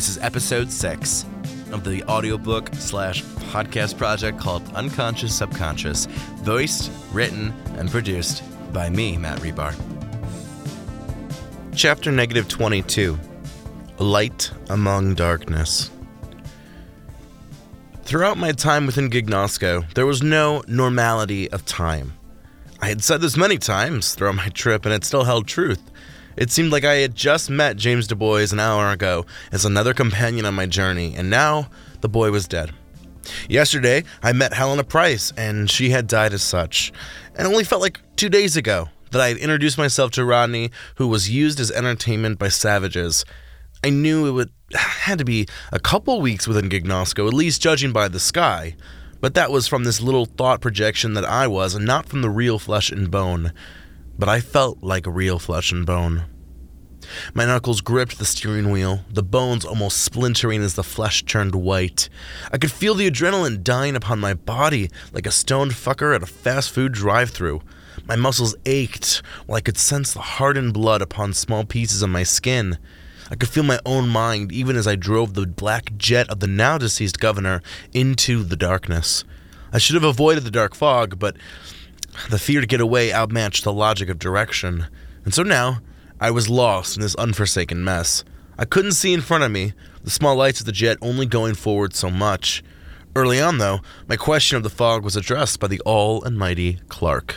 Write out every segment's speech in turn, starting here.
This is episode six of the audiobook slash podcast project called Unconscious Subconscious, voiced, written, and produced by me, Matt Rebar. Chapter negative 22 Light Among Darkness. Throughout my time within Gignosco, there was no normality of time. I had said this many times throughout my trip, and it still held truth. It seemed like I had just met James Du Bois an hour ago as another companion on my journey, and now the boy was dead. Yesterday, I met Helena Price, and she had died as such. And only felt like two days ago that I had introduced myself to Rodney, who was used as entertainment by savages. I knew it would had to be a couple weeks within Gignosco, at least judging by the sky. But that was from this little thought projection that I was, and not from the real flesh and bone. But I felt like real flesh and bone. My knuckles gripped the steering wheel, the bones almost splintering as the flesh turned white. I could feel the adrenaline dying upon my body like a stoned fucker at a fast food drive through. My muscles ached while I could sense the hardened blood upon small pieces of my skin. I could feel my own mind even as I drove the black jet of the now deceased governor into the darkness. I should have avoided the dark fog, but the fear to get away outmatched the logic of direction. And so now, I was lost in this unforsaken mess. I couldn't see in front of me, the small lights of the jet only going forward so much. Early on, though, my question of the fog was addressed by the all and mighty Clark.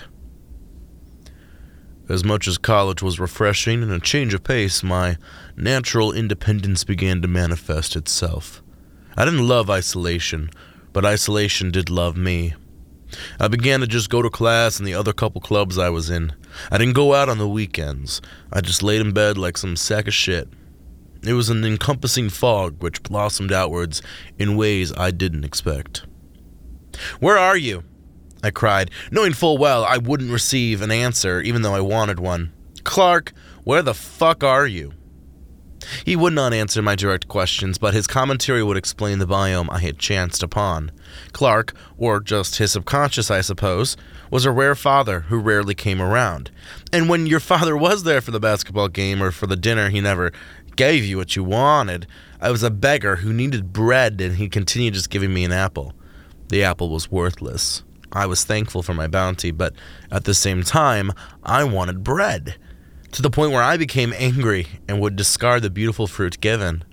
As much as college was refreshing and a change of pace, my natural independence began to manifest itself. I didn't love isolation, but isolation did love me. I began to just go to class and the other couple clubs I was in. I didn't go out on the weekends. I just laid in bed like some sack of shit. It was an encompassing fog which blossomed outwards in ways I didn't expect. Where are you? I cried, knowing full well I wouldn't receive an answer even though I wanted one. Clark, where the fuck are you? He would not answer my direct questions, but his commentary would explain the biome I had chanced upon. Clark, or just his subconscious, I suppose, was a rare father who rarely came around. And when your father was there for the basketball game or for the dinner, he never gave you what you wanted. I was a beggar who needed bread, and he continued just giving me an apple. The apple was worthless. I was thankful for my bounty, but at the same time, I wanted bread to the point where I became angry and would discard the beautiful fruit given.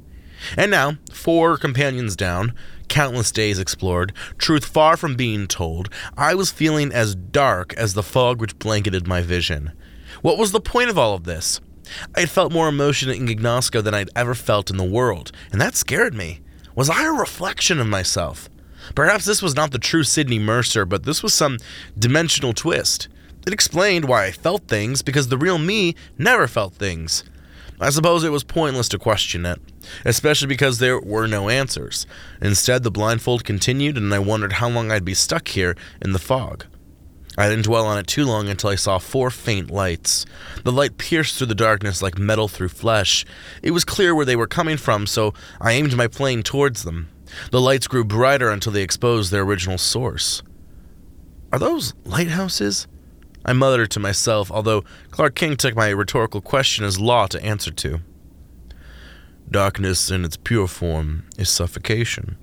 And now, four companions down, countless days explored, truth far from being told, I was feeling as dark as the fog which blanketed my vision. What was the point of all of this? I had felt more emotion in Gignosco than I'd ever felt in the world, and that scared me. Was I a reflection of myself? Perhaps this was not the true Sidney Mercer, but this was some dimensional twist. It explained why I felt things because the real me never felt things. I suppose it was pointless to question it, especially because there were no answers. Instead, the blindfold continued, and I wondered how long I'd be stuck here in the fog. I didn't dwell on it too long until I saw four faint lights. The light pierced through the darkness like metal through flesh. It was clear where they were coming from, so I aimed my plane towards them. The lights grew brighter until they exposed their original source. Are those lighthouses? I muttered to myself, although Clark King took my rhetorical question as law to answer to. Darkness in its pure form is suffocation.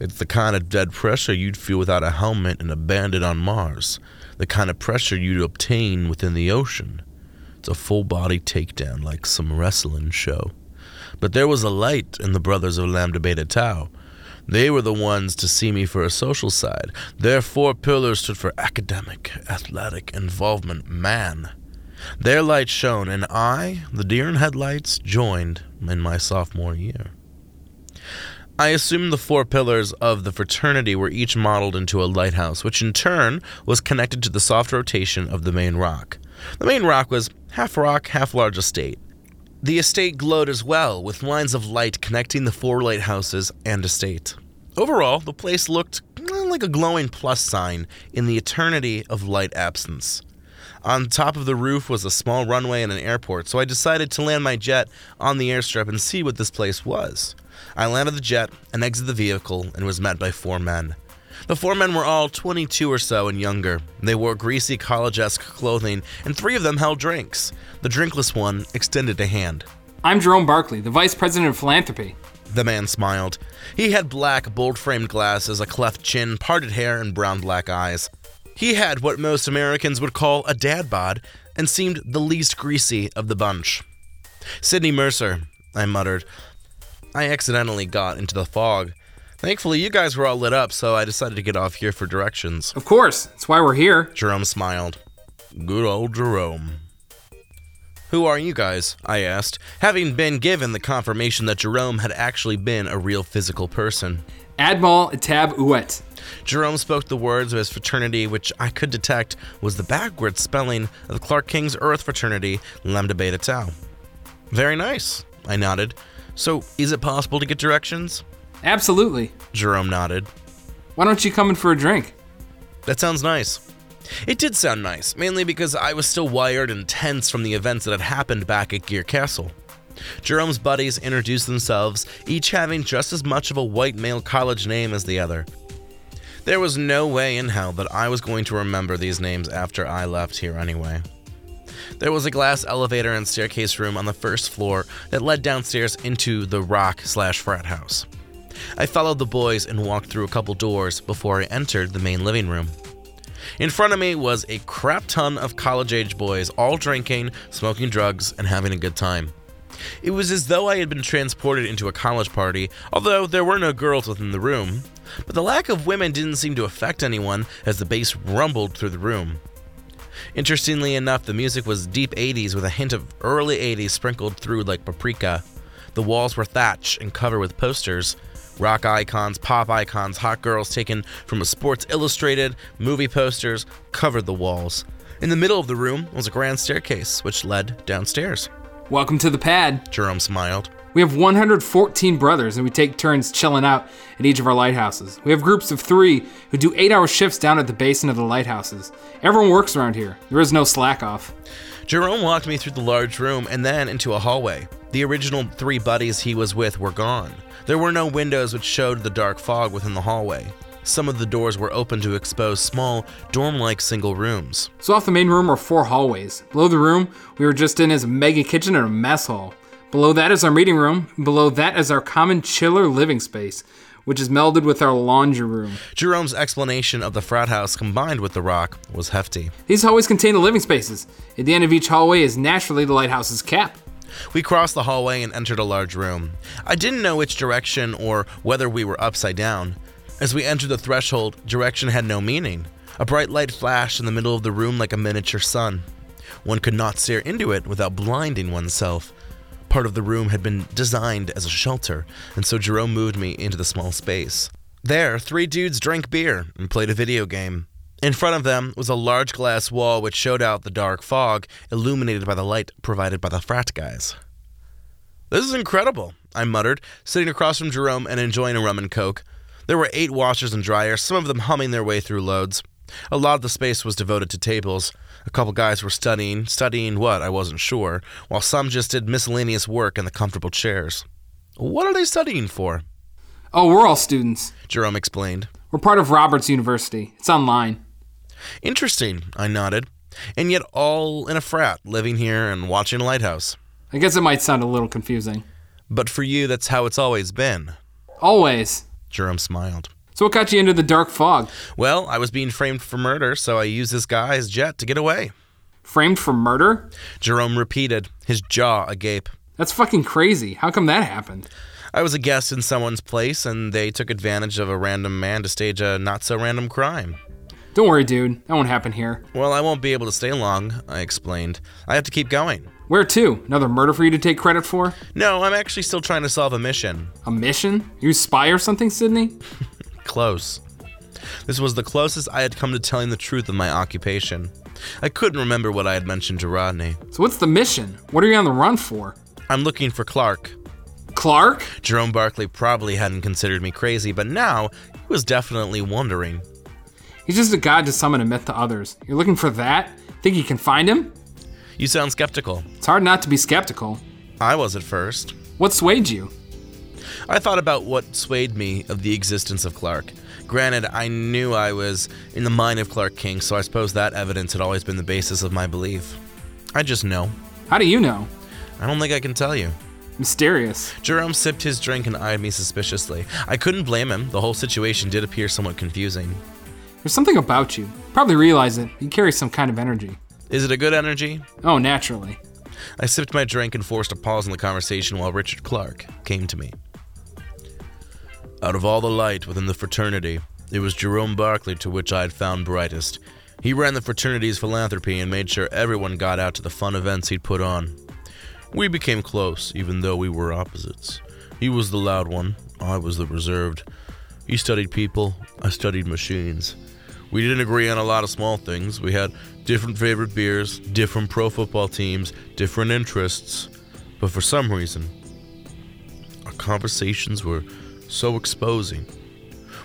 It's the kind of dead pressure you'd feel without a helmet and a bandit on Mars, the kind of pressure you'd obtain within the ocean. It's a full body takedown like some wrestling show. But there was a light in the brothers of Lambda Beta Tau, they were the ones to see me for a social side. Their four pillars stood for academic, athletic, involvement, man. Their light shone, and I, the deer in headlights, joined in my sophomore year. I assumed the four pillars of the fraternity were each modeled into a lighthouse, which in turn was connected to the soft rotation of the main rock. The main rock was half rock, half large estate. The estate glowed as well, with lines of light connecting the four lighthouses and estate. Overall, the place looked like a glowing plus sign in the eternity of light absence. On top of the roof was a small runway and an airport, so I decided to land my jet on the airstrip and see what this place was. I landed the jet and exited the vehicle and was met by four men. The four men were all 22 or so and younger. They wore greasy college esque clothing, and three of them held drinks. The drinkless one extended a hand. I'm Jerome Barkley, the Vice President of Philanthropy. The man smiled. He had black, bold framed glasses, a cleft chin, parted hair, and brown black eyes. He had what most Americans would call a dad bod and seemed the least greasy of the bunch. Sydney Mercer, I muttered. I accidentally got into the fog. Thankfully, you guys were all lit up, so I decided to get off here for directions. Of course, that's why we're here. Jerome smiled. Good old Jerome. Who are you guys? I asked, having been given the confirmation that Jerome had actually been a real physical person. Admal Tab Uet. Jerome spoke the words of his fraternity, which I could detect was the backwards spelling of Clark King's Earth fraternity, Lambda Beta Tau. Very nice, I nodded. So, is it possible to get directions? Absolutely. Jerome nodded. Why don't you come in for a drink? That sounds nice. It did sound nice, mainly because I was still wired and tense from the events that had happened back at Gear Castle. Jerome's buddies introduced themselves, each having just as much of a white male college name as the other. There was no way in hell that I was going to remember these names after I left here anyway. There was a glass elevator and staircase room on the first floor that led downstairs into the rock slash frat house. I followed the boys and walked through a couple doors before I entered the main living room. In front of me was a crap ton of college age boys, all drinking, smoking drugs, and having a good time. It was as though I had been transported into a college party, although there were no girls within the room. But the lack of women didn't seem to affect anyone as the bass rumbled through the room. Interestingly enough, the music was deep 80s with a hint of early 80s sprinkled through like paprika. The walls were thatch and covered with posters, Rock icons, pop icons, hot girls taken from a Sports Illustrated, movie posters covered the walls. In the middle of the room was a grand staircase, which led downstairs. Welcome to the pad. Jerome smiled. We have 114 brothers, and we take turns chilling out at each of our lighthouses. We have groups of three who do eight hour shifts down at the basin of the lighthouses. Everyone works around here, there is no slack off. Jerome walked me through the large room and then into a hallway. The original three buddies he was with were gone. There were no windows which showed the dark fog within the hallway. Some of the doors were open to expose small, dorm like single rooms. So, off the main room are four hallways. Below the room we were just in is a mega kitchen and a mess hall. Below that is our meeting room. Below that is our common chiller living space, which is melded with our laundry room. Jerome's explanation of the frat house combined with the rock was hefty. These hallways contain the living spaces. At the end of each hallway is naturally the lighthouse's cap. We crossed the hallway and entered a large room. I didn't know which direction or whether we were upside down. As we entered the threshold, direction had no meaning. A bright light flashed in the middle of the room like a miniature sun. One could not stare into it without blinding oneself. Part of the room had been designed as a shelter, and so Jerome moved me into the small space. There, three dudes drank beer and played a video game. In front of them was a large glass wall which showed out the dark fog, illuminated by the light provided by the frat guys. This is incredible, I muttered, sitting across from Jerome and enjoying a rum and coke. There were eight washers and dryers, some of them humming their way through loads. A lot of the space was devoted to tables. A couple guys were studying, studying what, I wasn't sure, while some just did miscellaneous work in the comfortable chairs. What are they studying for? Oh, we're all students, Jerome explained. We're part of Roberts University. It's online. Interesting, I nodded. And yet all in a frat, living here and watching a lighthouse. I guess it might sound a little confusing. But for you, that's how it's always been. Always. Jerome smiled. So what got you into the dark fog? Well, I was being framed for murder, so I used this guy's jet to get away. Framed for murder? Jerome repeated, his jaw agape. That's fucking crazy. How come that happened? I was a guest in someone's place, and they took advantage of a random man to stage a not so random crime. Don't worry, dude. That won't happen here. Well, I won't be able to stay long, I explained. I have to keep going. Where to? Another murder for you to take credit for? No, I'm actually still trying to solve a mission. A mission? You spy or something, Sydney? Close. This was the closest I had come to telling the truth of my occupation. I couldn't remember what I had mentioned to Rodney. So what's the mission? What are you on the run for? I'm looking for Clark. Clark? Jerome Barkley probably hadn't considered me crazy, but now he was definitely wondering. He's just a god to summon a myth to others. You're looking for that? Think you can find him? You sound skeptical. It's hard not to be skeptical. I was at first. What swayed you? I thought about what swayed me of the existence of Clark. Granted, I knew I was in the mind of Clark King, so I suppose that evidence had always been the basis of my belief. I just know. How do you know? I don't think I can tell you. Mysterious. Jerome sipped his drink and eyed me suspiciously. I couldn't blame him. The whole situation did appear somewhat confusing. There's something about you. Probably realize it. You carry some kind of energy. Is it a good energy? Oh, naturally. I sipped my drink and forced a pause in the conversation while Richard Clark came to me. Out of all the light within the fraternity, it was Jerome Barkley to which I had found brightest. He ran the fraternity's philanthropy and made sure everyone got out to the fun events he'd put on. We became close, even though we were opposites. He was the loud one, I was the reserved. He studied people, I studied machines. We didn't agree on a lot of small things. We had different favorite beers, different pro football teams, different interests. But for some reason, our conversations were so exposing.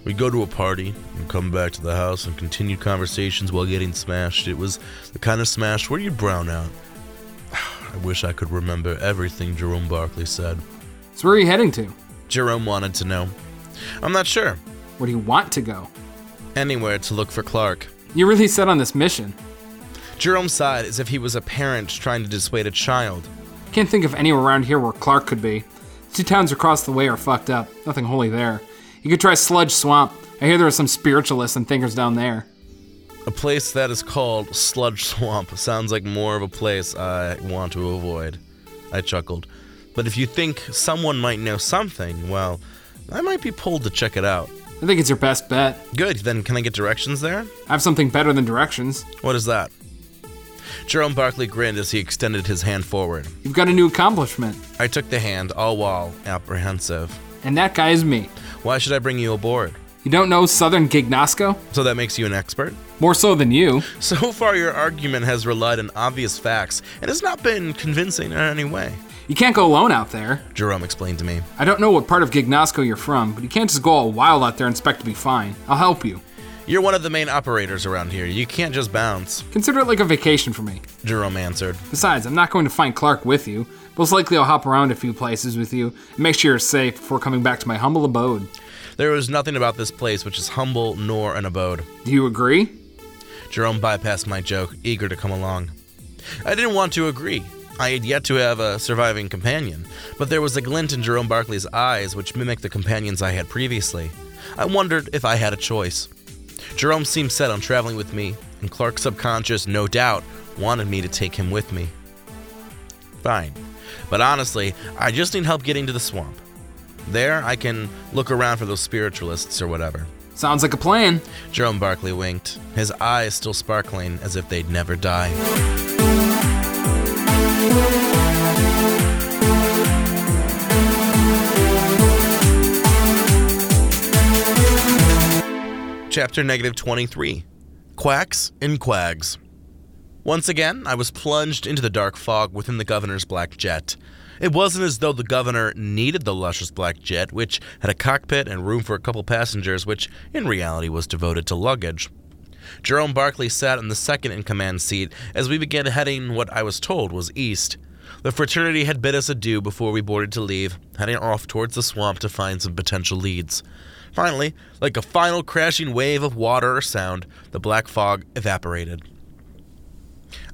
We'd go to a party and come back to the house and continue conversations while getting smashed. It was the kind of smash where you'd brown out. I wish I could remember everything Jerome Barkley said. So where are you heading to? Jerome wanted to know. I'm not sure. Where do you want to go? Anywhere to look for Clark. You really set on this mission. Jerome sighed as if he was a parent trying to dissuade a child. Can't think of anywhere around here where Clark could be. Two towns across the way are fucked up. Nothing holy there. You could try Sludge Swamp. I hear there are some spiritualists and thinkers down there. A place that is called Sludge Swamp sounds like more of a place I want to avoid. I chuckled. But if you think someone might know something, well, I might be pulled to check it out. I think it's your best bet. Good, then can I get directions there? I have something better than directions. What is that? Jerome Barkley grinned as he extended his hand forward. You've got a new accomplishment. I took the hand, all while apprehensive. And that guy is me. Why should I bring you aboard? You don't know Southern Gignosco? So that makes you an expert? More so than you. So far, your argument has relied on obvious facts and has not been convincing in any way. You can't go alone out there. Jerome explained to me. I don't know what part of Gignosco you're from, but you can't just go all wild out there and expect to be fine. I'll help you. You're one of the main operators around here. You can't just bounce, Consider it like a vacation for me. Jerome answered. Besides, I'm not going to find Clark with you. Most likely, I'll hop around a few places with you and make sure you're safe before coming back to my humble abode. There was nothing about this place which is humble nor an abode. Do you agree? Jerome bypassed my joke, eager to come along. I didn't want to agree. I had yet to have a surviving companion, but there was a glint in Jerome Barkley's eyes which mimicked the companions I had previously. I wondered if I had a choice. Jerome seemed set on traveling with me, and Clark's subconscious, no doubt, wanted me to take him with me. Fine. But honestly, I just need help getting to the swamp. There, I can look around for those spiritualists or whatever. Sounds like a plan. Jerome Barkley winked, his eyes still sparkling as if they'd never die. Chapter negative 23 Quacks and Quags. Once again, I was plunged into the dark fog within the governor's black jet. It wasn't as though the governor needed the luscious black jet, which had a cockpit and room for a couple passengers, which in reality was devoted to luggage. Jerome Barkley sat in the second in command seat as we began heading what I was told was east. The fraternity had bid us adieu before we boarded to leave, heading off towards the swamp to find some potential leads. Finally, like a final crashing wave of water or sound, the black fog evaporated.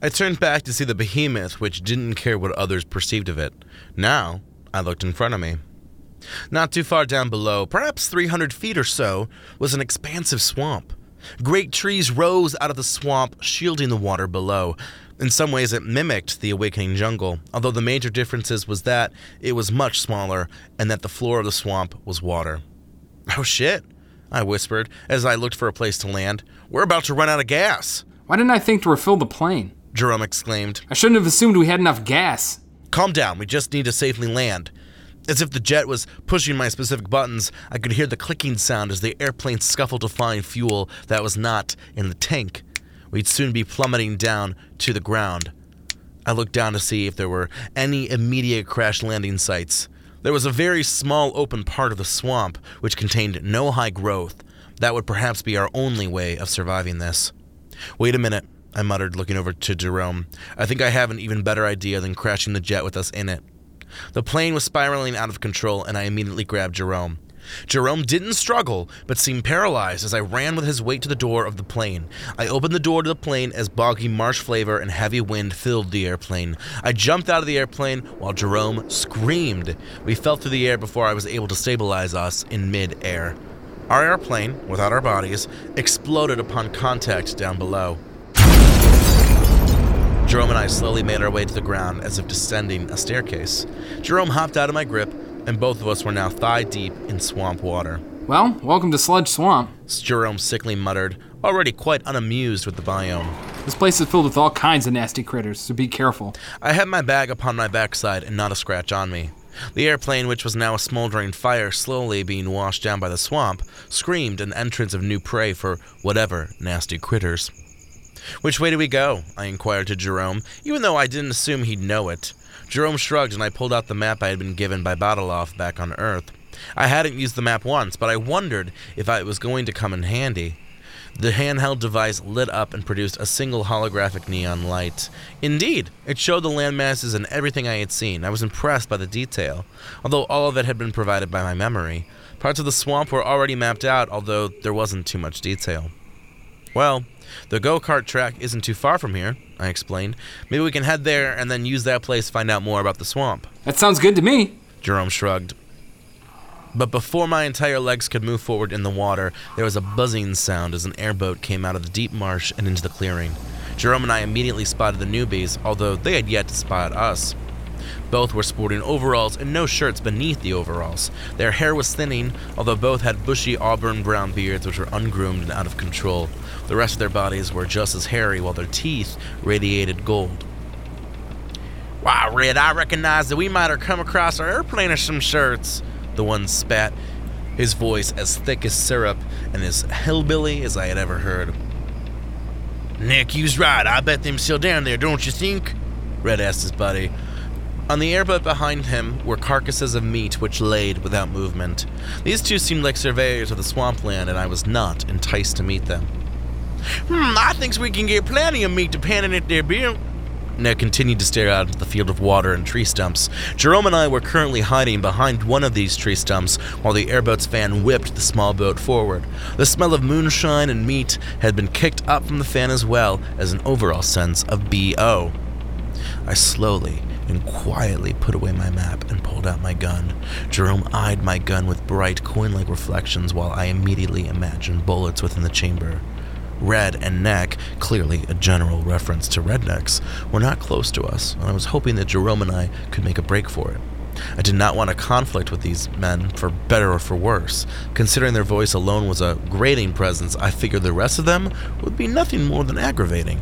I turned back to see the behemoth, which didn't care what others perceived of it. Now, I looked in front of me. Not too far down below, perhaps 300 feet or so, was an expansive swamp. Great trees rose out of the swamp, shielding the water below. In some ways, it mimicked the awakening jungle, although the major differences was that it was much smaller and that the floor of the swamp was water. Oh shit, I whispered as I looked for a place to land. We're about to run out of gas, Why didn't I think to refill the plane? Jerome exclaimed. I shouldn't have assumed we had enough gas. Calm down, we just need to safely land. As if the jet was pushing my specific buttons, I could hear the clicking sound as the airplane scuffled to find fuel that was not in the tank. We'd soon be plummeting down to the ground. I looked down to see if there were any immediate crash landing sites. There was a very small open part of the swamp which contained no high growth. That would perhaps be our only way of surviving this. Wait a minute, I muttered, looking over to Jerome. I think I have an even better idea than crashing the jet with us in it. The plane was spiraling out of control, and I immediately grabbed Jerome. Jerome didn't struggle, but seemed paralyzed as I ran with his weight to the door of the plane. I opened the door to the plane as boggy marsh flavor and heavy wind filled the airplane. I jumped out of the airplane while Jerome screamed. We fell through the air before I was able to stabilize us in mid air. Our airplane, without our bodies, exploded upon contact down below. Jerome and I slowly made our way to the ground as if descending a staircase. Jerome hopped out of my grip, and both of us were now thigh deep in swamp water. Well, welcome to Sludge Swamp. Jerome sickly muttered, already quite unamused with the biome. This place is filled with all kinds of nasty critters, so be careful. I had my bag upon my backside and not a scratch on me. The airplane, which was now a smoldering fire slowly being washed down by the swamp, screamed an entrance of new prey for whatever nasty critters. Which way do we go? I inquired to Jerome, even though I didn't assume he'd know it. Jerome shrugged and I pulled out the map I had been given by Badalov back on Earth. I hadn't used the map once, but I wondered if it was going to come in handy. The handheld device lit up and produced a single holographic neon light. Indeed, it showed the landmasses and everything I had seen. I was impressed by the detail, although all of it had been provided by my memory. Parts of the swamp were already mapped out, although there wasn't too much detail. Well, the go kart track isn't too far from here, I explained. Maybe we can head there and then use that place to find out more about the swamp. That sounds good to me. Jerome shrugged. But before my entire legs could move forward in the water, there was a buzzing sound as an airboat came out of the deep marsh and into the clearing. Jerome and I immediately spotted the newbies, although they had yet to spot us. Both were sporting overalls and no shirts beneath the overalls. Their hair was thinning, although both had bushy auburn brown beards which were ungroomed and out of control. The rest of their bodies were just as hairy, while their teeth radiated gold. Why, Red, I recognize that we might have come across our airplane or some shirts, the one spat, his voice as thick as syrup and as hillbilly as I had ever heard. Nick, you's right. I bet them still down there, don't you think? Red asked his buddy. On the airboat behind him were carcasses of meat which laid without movement. These two seemed like surveyors of the swampland, and I was not enticed to meet them. Hmm, I thinks we can get plenty of meat depending at their bill. Nick continued to stare out into the field of water and tree stumps. Jerome and I were currently hiding behind one of these tree stumps while the airboat's fan whipped the small boat forward. The smell of moonshine and meat had been kicked up from the fan as well as an overall sense of BO. I slowly and quietly put away my map and pulled out my gun. Jerome eyed my gun with bright coin like reflections while I immediately imagined bullets within the chamber. Red and Neck, clearly a general reference to rednecks, were not close to us, and I was hoping that Jerome and I could make a break for it. I did not want a conflict with these men, for better or for worse. Considering their voice alone was a grating presence, I figured the rest of them would be nothing more than aggravating.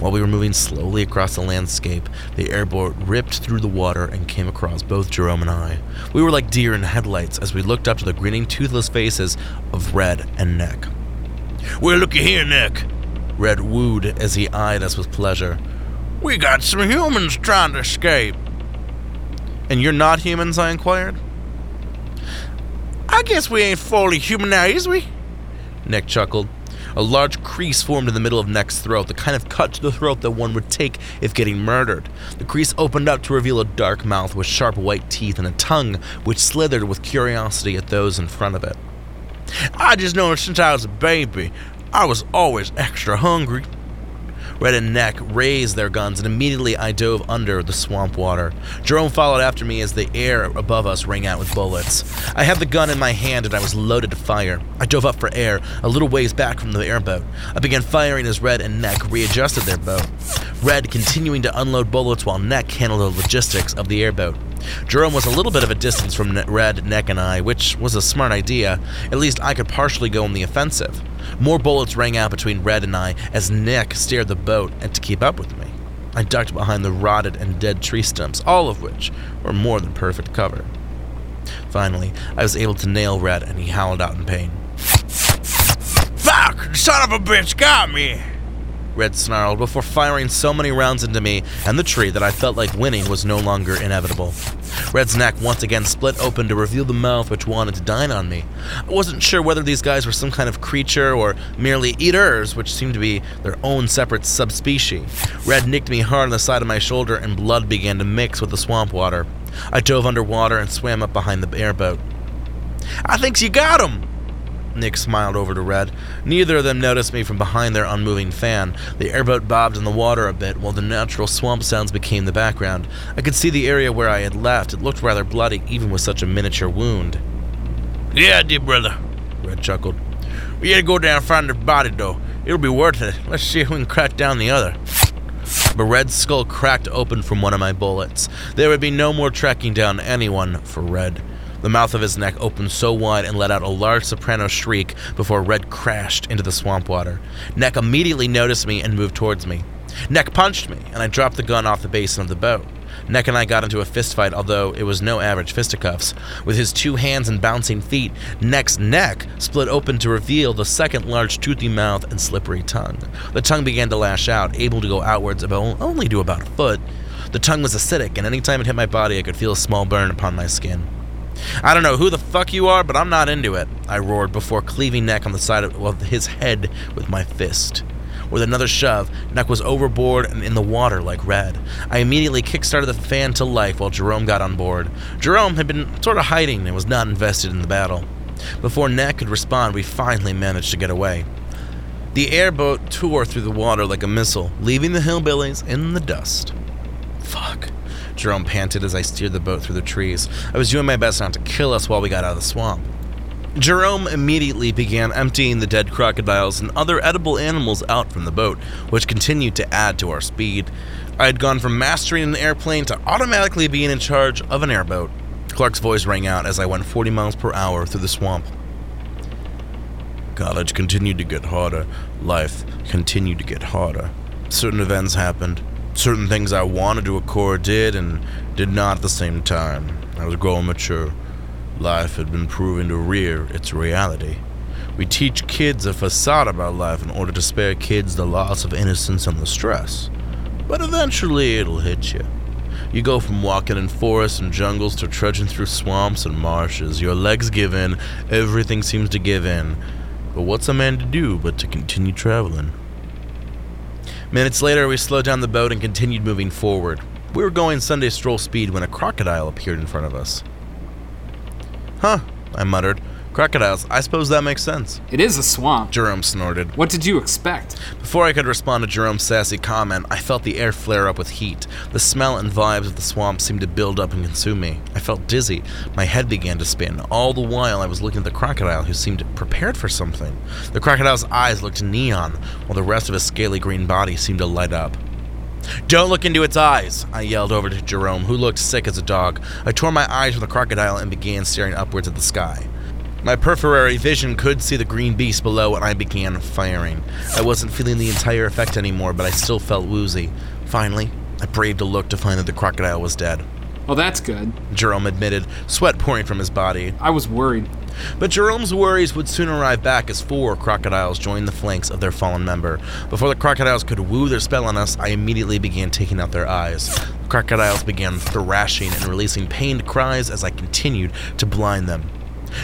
While we were moving slowly across the landscape, the airboat ripped through the water and came across both Jerome and I. We were like deer in headlights as we looked up to the grinning, toothless faces of Red and Neck. Well, looky here, Nick. Red wooed as he eyed us with pleasure. We got some humans trying to escape. And you're not humans? I inquired. I guess we ain't fully human now, is we? Nick chuckled. A large crease formed in the middle of Neck's throat, the kind of cut to the throat that one would take if getting murdered. The crease opened up to reveal a dark mouth with sharp white teeth and a tongue which slithered with curiosity at those in front of it. I just know since I was a baby, I was always extra hungry. Red and Neck raised their guns, and immediately I dove under the swamp water. Jerome followed after me as the air above us rang out with bullets. I had the gun in my hand and I was loaded to fire. I dove up for air, a little ways back from the airboat. I began firing as Red and Neck readjusted their boat. Red continuing to unload bullets while Neck handled the logistics of the airboat. Jerome was a little bit of a distance from Red, Neck, and I, which was a smart idea. At least I could partially go on the offensive. More bullets rang out between Red and I as Neck steered the boat and to keep up with me. I ducked behind the rotted and dead tree stumps, all of which were more than perfect cover. Finally, I was able to nail Red and he howled out in pain. Fuck! Son of a bitch got me! Red snarled before firing so many rounds into me and the tree that I felt like winning was no longer inevitable. Red's neck once again split open to reveal the mouth which wanted to dine on me. I wasn't sure whether these guys were some kind of creature or merely eaters, which seemed to be their own separate subspecies. Red nicked me hard on the side of my shoulder and blood began to mix with the swamp water. I dove underwater and swam up behind the airboat. I think you got him! Nick smiled over to Red. Neither of them noticed me from behind their unmoving fan. The airboat bobbed in the water a bit while the natural swamp sounds became the background. I could see the area where I had left. It looked rather bloody, even with such a miniature wound. Yeah, dear brother, Red chuckled. We gotta go down and find the body, though. It'll be worth it. Let's see if we can crack down the other. The Red's skull cracked open from one of my bullets. There would be no more tracking down anyone for Red. The mouth of his neck opened so wide and let out a large soprano shriek before Red crashed into the swamp water. Neck immediately noticed me and moved towards me. Neck punched me, and I dropped the gun off the basin of the boat. Neck and I got into a fistfight, although it was no average fisticuffs. With his two hands and bouncing feet, Neck's neck split open to reveal the second large toothy mouth and slippery tongue. The tongue began to lash out, able to go outwards about only to about a foot. The tongue was acidic, and any time it hit my body, I could feel a small burn upon my skin. I don't know who the fuck you are, but I'm not into it, I roared before cleaving Neck on the side of his head with my fist. With another shove, Neck was overboard and in the water like Red. I immediately kickstarted the fan to life while Jerome got on board. Jerome had been sort of hiding and was not invested in the battle. Before Neck could respond, we finally managed to get away. The airboat tore through the water like a missile, leaving the hillbillies in the dust. Fuck. Jerome panted as I steered the boat through the trees. I was doing my best not to kill us while we got out of the swamp. Jerome immediately began emptying the dead crocodiles and other edible animals out from the boat, which continued to add to our speed. I had gone from mastering an airplane to automatically being in charge of an airboat. Clark's voice rang out as I went 40 miles per hour through the swamp. College continued to get harder. Life continued to get harder. Certain events happened. Certain things I wanted to occur did and did not at the same time. I was growing mature. Life had been proving to rear its reality. We teach kids a facade about life in order to spare kids the loss of innocence and the stress. But eventually it'll hit you. You go from walking in forests and jungles to trudging through swamps and marshes. Your legs give in, everything seems to give in. But what's a man to do but to continue traveling? Minutes later, we slowed down the boat and continued moving forward. We were going Sunday stroll speed when a crocodile appeared in front of us. Huh, I muttered. Crocodiles, I suppose that makes sense. It is a swamp. Jerome snorted. What did you expect? Before I could respond to Jerome's sassy comment, I felt the air flare up with heat. The smell and vibes of the swamp seemed to build up and consume me. I felt dizzy. My head began to spin. All the while, I was looking at the crocodile, who seemed prepared for something. The crocodile's eyes looked neon, while the rest of his scaly green body seemed to light up. Don't look into its eyes, I yelled over to Jerome, who looked sick as a dog. I tore my eyes from the crocodile and began staring upwards at the sky. My peripheral vision could see the green beast below, and I began firing. I wasn't feeling the entire effect anymore, but I still felt woozy. Finally, I braved a look to find that the crocodile was dead. Well, that's good. Jerome admitted, sweat pouring from his body. I was worried. But Jerome's worries would soon arrive back as four crocodiles joined the flanks of their fallen member. Before the crocodiles could woo their spell on us, I immediately began taking out their eyes. The crocodiles began thrashing and releasing pained cries as I continued to blind them.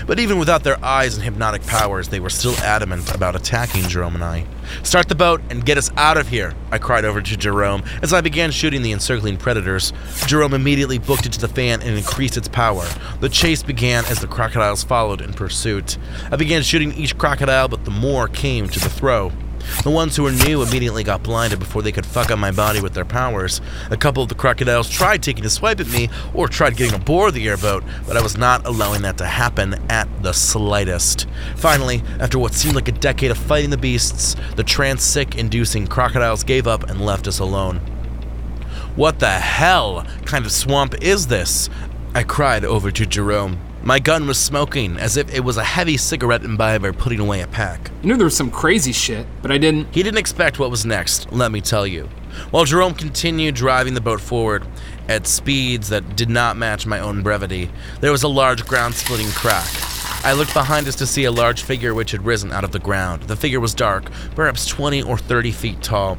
But even without their eyes and hypnotic powers, they were still adamant about attacking Jerome and I. Start the boat and get us out of here, I cried over to Jerome as I began shooting the encircling predators. Jerome immediately booked into the fan and increased its power. The chase began as the crocodiles followed in pursuit. I began shooting each crocodile, but the more came to the throw. The ones who were new immediately got blinded before they could fuck up my body with their powers. A couple of the crocodiles tried taking a swipe at me or tried getting aboard the airboat, but I was not allowing that to happen at the slightest. Finally, after what seemed like a decade of fighting the beasts, the trance sick inducing crocodiles gave up and left us alone. What the hell kind of swamp is this? I cried over to Jerome. My gun was smoking, as if it was a heavy cigarette imbiber putting away a pack. I knew there was some crazy shit, but I didn't. He didn't expect what was next, let me tell you. While Jerome continued driving the boat forward at speeds that did not match my own brevity, there was a large ground splitting crack. I looked behind us to see a large figure which had risen out of the ground. The figure was dark, perhaps 20 or 30 feet tall.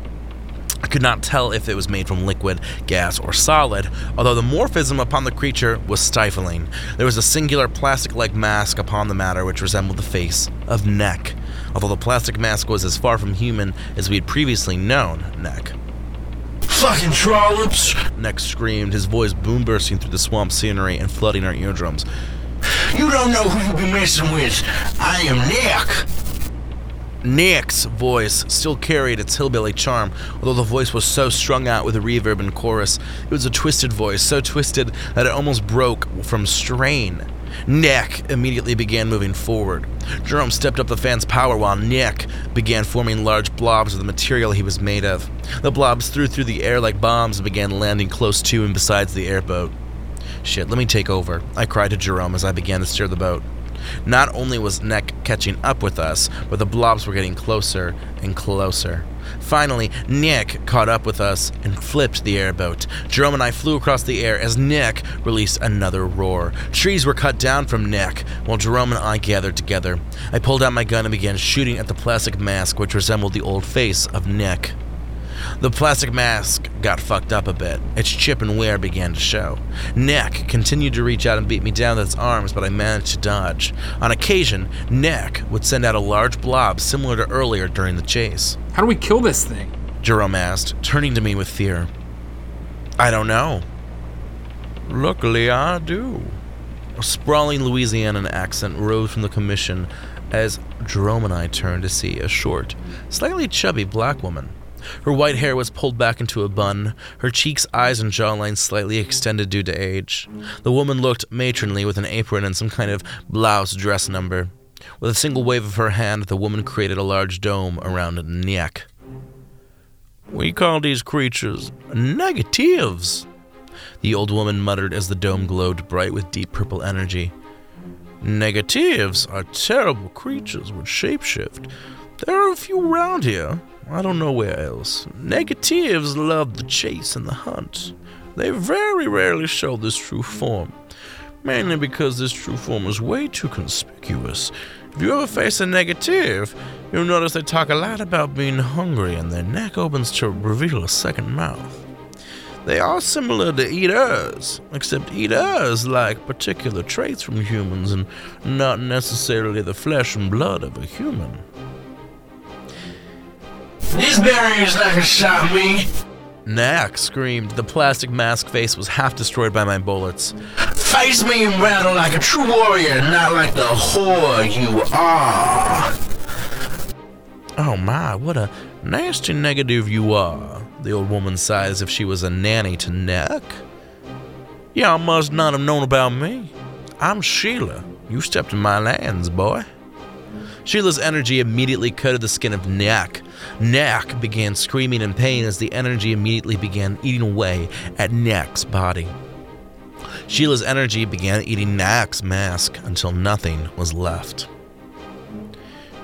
I could not tell if it was made from liquid, gas, or solid, although the morphism upon the creature was stifling. There was a singular plastic like mask upon the matter which resembled the face of Neck, although the plastic mask was as far from human as we had previously known Neck. Fucking trollops! Neck screamed, his voice boom bursting through the swamp scenery and flooding our eardrums. You don't know who you be messing with. I am Nick. Nick's voice still carried its hillbilly charm, although the voice was so strung out with a reverb and chorus. It was a twisted voice, so twisted that it almost broke from strain. Nick immediately began moving forward. Jerome stepped up the fan's power while Nick began forming large blobs of the material he was made of. The blobs threw through the air like bombs and began landing close to and besides the airboat. Shit, let me take over, I cried to Jerome as I began to steer the boat. Not only was Nick catching up with us, but the blobs were getting closer and closer. Finally, Nick caught up with us and flipped the airboat. Jerome and I flew across the air as Nick released another roar. Trees were cut down from Nick while Jerome and I gathered together. I pulled out my gun and began shooting at the plastic mask which resembled the old face of Nick. The plastic mask got fucked up a bit. Its chip and wear began to show. Neck continued to reach out and beat me down with its arms, but I managed to dodge. On occasion, Neck would send out a large blob similar to earlier during the chase. How do we kill this thing? Jerome asked, turning to me with fear. I don't know. Luckily, I do. A sprawling Louisianan accent rose from the commission as Jerome and I turned to see a short, slightly chubby black woman. Her white hair was pulled back into a bun, her cheeks, eyes, and jawline slightly extended due to age. The woman looked matronly with an apron and some kind of blouse dress number. With a single wave of her hand, the woman created a large dome around Nick. We call these creatures negatives, the old woman muttered as the dome glowed bright with deep purple energy. Negatives are terrible creatures with shapeshift. There are a few around here, I don't know where else. Negatives love the chase and the hunt. They very rarely show this true form, mainly because this true form is way too conspicuous. If you ever face a negative, you'll notice they talk a lot about being hungry and their neck opens to reveal a second mouth. They are similar to eaters, except eaters like particular traits from humans and not necessarily the flesh and blood of a human. This barrier's not gonna stop me. Knack screamed. The plastic mask face was half destroyed by my bullets. Face me in battle like a true warrior, not like the whore you are. Oh my, what a nasty negative you are. The old woman sighed as if she was a nanny to Neck. Y'all must not have known about me. I'm Sheila. You stepped in my lands, boy. Sheila's energy immediately coated the skin of Neck. Neck began screaming in pain as the energy immediately began eating away at Neck's body. Sheila's energy began eating Neck's mask until nothing was left.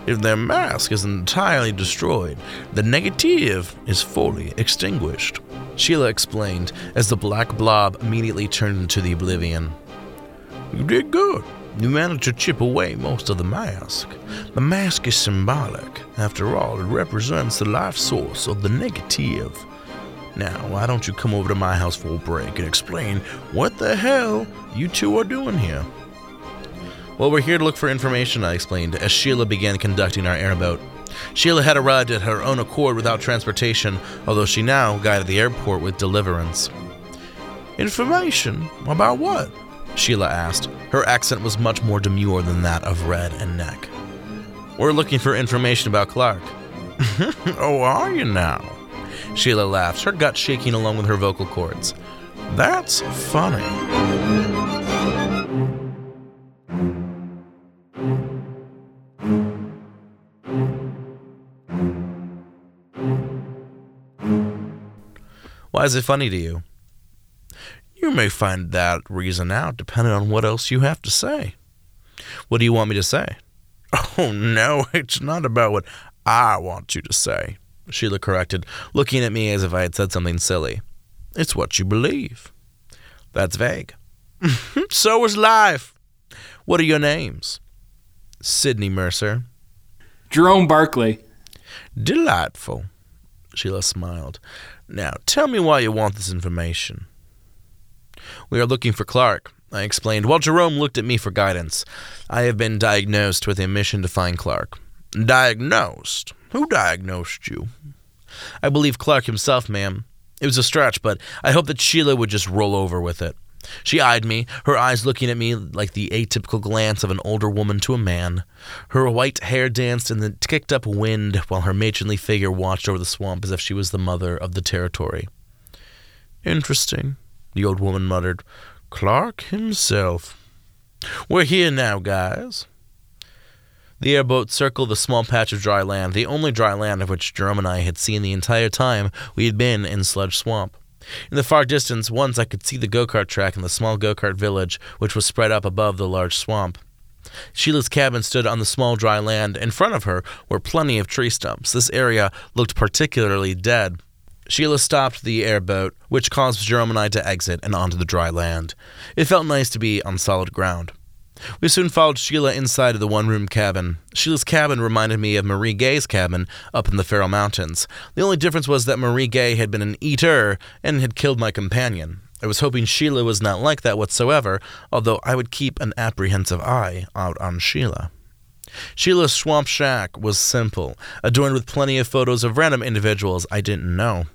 If their mask is entirely destroyed, the negative is fully extinguished, Sheila explained as the black blob immediately turned into the oblivion. You did good. You managed to chip away most of the mask. The mask is symbolic. After all, it represents the life source of the negative. Now, why don't you come over to my house for a break and explain what the hell you two are doing here? Well, we're here to look for information, I explained, as Sheila began conducting our airboat. Sheila had arrived at her own accord without transportation, although she now guided the airport with deliverance. Information? About what? Sheila asked. Her accent was much more demure than that of Red and Neck. We're looking for information about Clark. oh, are you now? Sheila laughed, her gut shaking along with her vocal cords. That's funny. Why is it funny to you? You may find that reason out depending on what else you have to say. What do you want me to say? Oh, no, it's not about what I want you to say, Sheila corrected, looking at me as if I had said something silly. It's what you believe. That's vague. so is life. What are your names? Sydney Mercer. Jerome Barkley. Delightful. Sheila smiled. Now, tell me why you want this information. We are looking for Clark, I explained, while Jerome looked at me for guidance. I have been diagnosed with a mission to find Clark. Diagnosed? Who diagnosed you? I believe Clark himself, ma'am. It was a stretch, but I hoped that Sheila would just roll over with it. She eyed me, her eyes looking at me like the atypical glance of an older woman to a man. Her white hair danced in the kicked up wind while her matronly figure watched over the swamp as if she was the mother of the territory. Interesting, the old woman muttered. Clark himself. We're here now, guys. The airboat circled the small patch of dry land, the only dry land of which Jerome and I had seen the entire time we had been in Sludge Swamp. In the far distance, once I could see the go kart track and the small go kart village, which was spread up above the large swamp. Sheila's cabin stood on the small dry land. In front of her were plenty of tree stumps. This area looked particularly dead. Sheila stopped the airboat, which caused Jerome and I to exit and onto the dry land. It felt nice to be on solid ground. We soon followed Sheila inside of the one room cabin. Sheila's cabin reminded me of Marie Gay's cabin up in the Farrell Mountains. The only difference was that Marie Gay had been an eater and had killed my companion. I was hoping Sheila was not like that whatsoever, although I would keep an apprehensive eye out on Sheila. Sheila's swamp shack was simple, adorned with plenty of photos of random individuals I didn't know.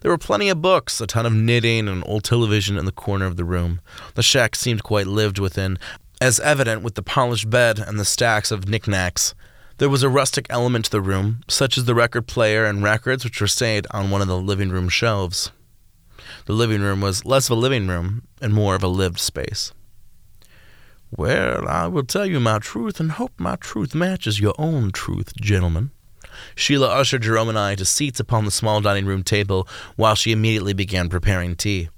There were plenty of books, a ton of knitting, and an old television in the corner of the room. The shack seemed quite lived within, as evident with the polished bed and the stacks of knickknacks. There was a rustic element to the room, such as the record player and records which were stayed on one of the living room shelves. The living room was less of a living room and more of a lived space. Well, I will tell you my truth and hope my truth matches your own truth, gentlemen. Sheila ushered Jerome and I to seats upon the small dining room table while she immediately began preparing tea.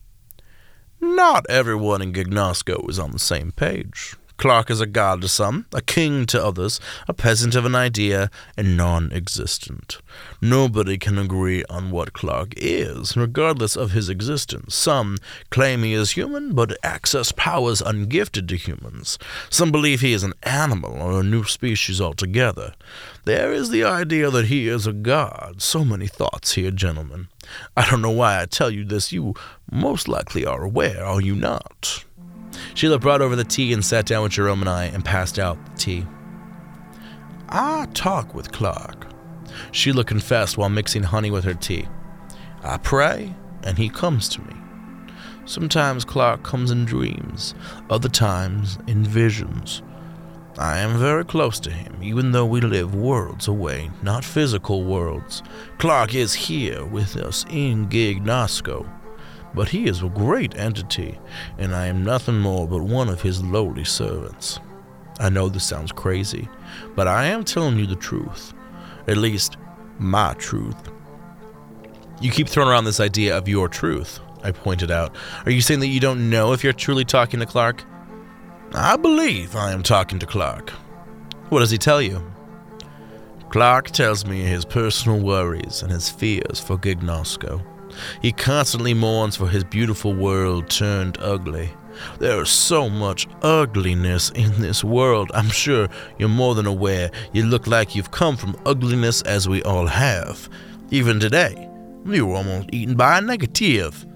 Not everyone in Gignosco was on the same page. Clark is a god to some, a king to others, a peasant of an idea, and non existent. Nobody can agree on what Clark is, regardless of his existence. Some claim he is human, but access powers ungifted to humans. Some believe he is an animal or a new species altogether. There is the idea that he is a god. So many thoughts here, gentlemen. I don't know why I tell you this. You most likely are aware, are you not? Sheila brought over the tea and sat down with Jerome and I and passed out the tea. I talk with Clark. Sheila confessed while mixing honey with her tea. I pray, and he comes to me. Sometimes Clark comes in dreams, other times in visions. I am very close to him, even though we live worlds away, not physical worlds. Clark is here with us in Gignosco but he is a great entity, and I am nothing more but one of his lowly servants. I know this sounds crazy, but I am telling you the truth. At least, my truth. You keep throwing around this idea of your truth, I pointed out. Are you saying that you don't know if you're truly talking to Clark? I believe I am talking to Clark. What does he tell you? Clark tells me his personal worries and his fears for Gignosco. He constantly mourns for his beautiful world turned ugly. There is so much ugliness in this world. I'm sure you're more than aware. You look like you've come from ugliness as we all have. Even today, you were almost eaten by a negative.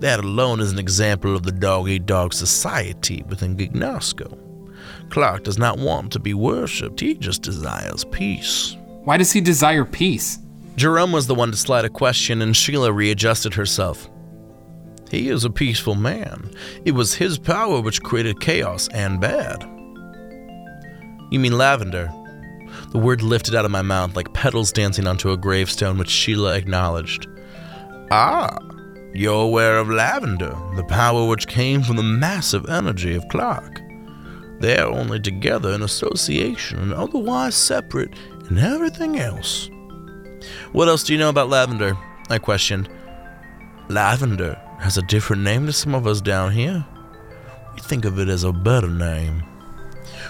That alone is an example of the dog eat dog society within Gignosco. Clark does not want to be worshipped, he just desires peace. Why does he desire peace? Jerome was the one to slide a question, and Sheila readjusted herself. He is a peaceful man. It was his power which created chaos and bad. You mean lavender? The word lifted out of my mouth like petals dancing onto a gravestone, which Sheila acknowledged. Ah, you're aware of lavender, the power which came from the massive energy of Clark. They are only together in association and otherwise separate in everything else. What else do you know about lavender? I questioned. Lavender has a different name to some of us down here. We think of it as a better name.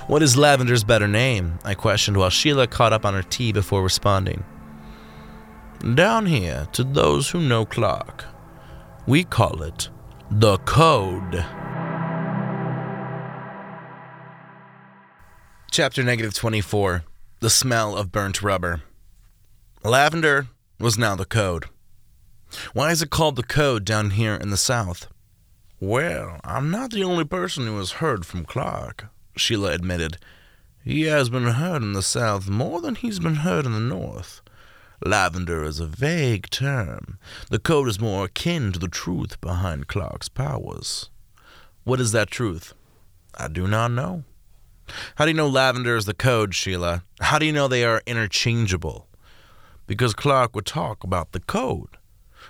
What is lavender's better name? I questioned while Sheila caught up on her tea before responding. Down here, to those who know Clark, we call it the Code. Chapter negative 24 The Smell of Burnt Rubber. Lavender was now the code. Why is it called the code down here in the South? Well, I'm not the only person who has heard from Clark, Sheila admitted. He has been heard in the South more than he's been heard in the North. Lavender is a vague term. The code is more akin to the truth behind Clark's powers. What is that truth? I do not know. How do you know lavender is the code, Sheila? How do you know they are interchangeable? Because Clark would talk about the code.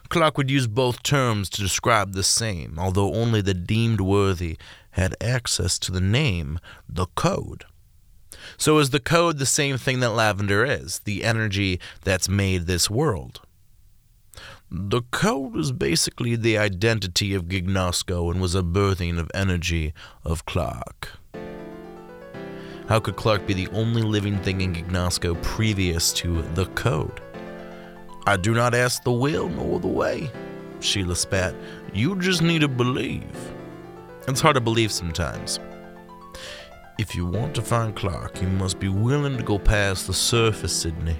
Clark would use both terms to describe the same, although only the deemed worthy had access to the name, the code. So is the code the same thing that lavender is, the energy that's made this world? The code is basically the identity of Gignosco and was a birthing of energy of Clark. How could Clark be the only living thing in Gignosco previous to the code? I do not ask the will nor the way, Sheila spat. You just need to believe. It's hard to believe sometimes. If you want to find Clark, you must be willing to go past the surface, Sydney.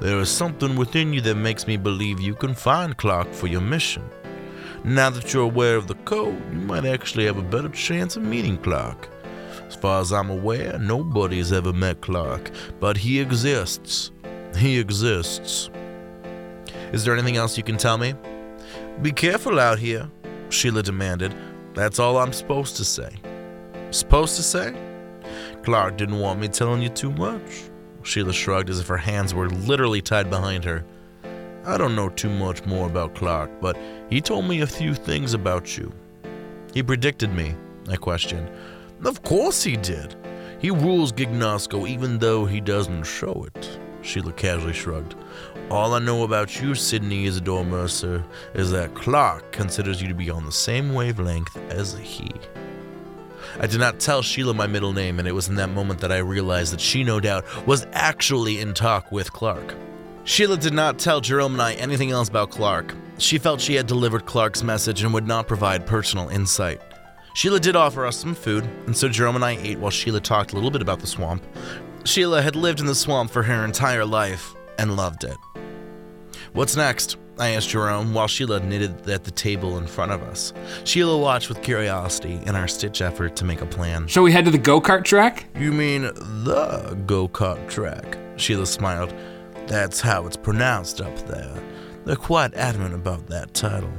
There is something within you that makes me believe you can find Clark for your mission. Now that you're aware of the code, you might actually have a better chance of meeting Clark. As far as I'm aware, nobody has ever met Clark, but he exists. He exists. Is there anything else you can tell me? Be careful out here, Sheila demanded. That's all I'm supposed to say. Supposed to say? Clark didn't want me telling you too much. Sheila shrugged as if her hands were literally tied behind her. I don't know too much more about Clark, but he told me a few things about you. He predicted me, I questioned. Of course he did. He rules Gignosco even though he doesn't show it. Sheila casually shrugged. All I know about you, Sydney Isidore Mercer, is that Clark considers you to be on the same wavelength as he. I did not tell Sheila my middle name, and it was in that moment that I realized that she, no doubt, was actually in talk with Clark. Sheila did not tell Jerome and I anything else about Clark. She felt she had delivered Clark's message and would not provide personal insight. Sheila did offer us some food, and so Jerome and I ate while Sheila talked a little bit about the swamp. Sheila had lived in the swamp for her entire life and loved it. What's next? I asked Jerome while Sheila knitted at the table in front of us. Sheila watched with curiosity in our stitch effort to make a plan. Shall we head to the go kart track? You mean the go kart track? Sheila smiled. That's how it's pronounced up there. They're quite adamant about that title.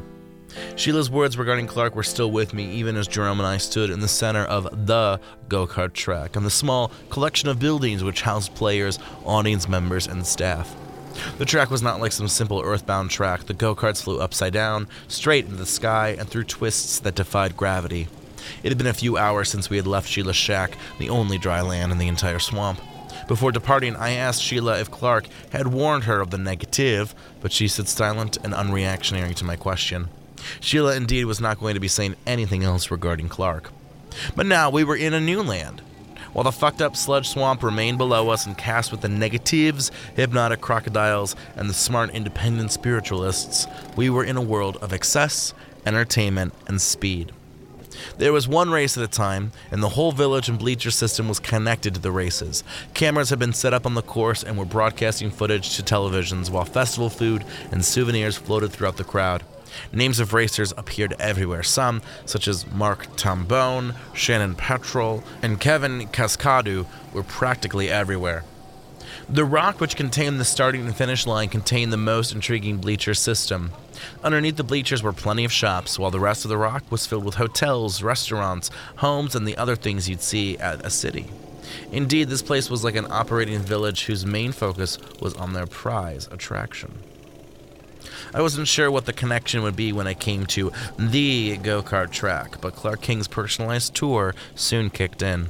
Sheila's words regarding Clark were still with me even as Jerome and I stood in the center of the go kart track and the small collection of buildings which housed players, audience members, and staff. The track was not like some simple earthbound track. The go karts flew upside down, straight into the sky, and through twists that defied gravity. It had been a few hours since we had left Sheila's shack, the only dry land in the entire swamp. Before departing, I asked Sheila if Clark had warned her of the negative, but she stood silent and unreactionary to my question. Sheila indeed was not going to be saying anything else regarding Clark. But now we were in a new land. While the fucked up sludge swamp remained below us and cast with the negatives, hypnotic crocodiles, and the smart independent spiritualists, we were in a world of excess, entertainment, and speed. There was one race at a time, and the whole village and bleacher system was connected to the races. Cameras had been set up on the course and were broadcasting footage to televisions, while festival food and souvenirs floated throughout the crowd. Names of racers appeared everywhere. Some, such as Mark Tambone, Shannon Petrol, and Kevin Cascadu, were practically everywhere. The rock which contained the starting and finish line contained the most intriguing bleacher system. Underneath the bleachers were plenty of shops, while the rest of the rock was filled with hotels, restaurants, homes, and the other things you'd see at a city. Indeed, this place was like an operating village whose main focus was on their prize attraction. I wasn't sure what the connection would be when I came to the go kart track, but Clark King's personalized tour soon kicked in.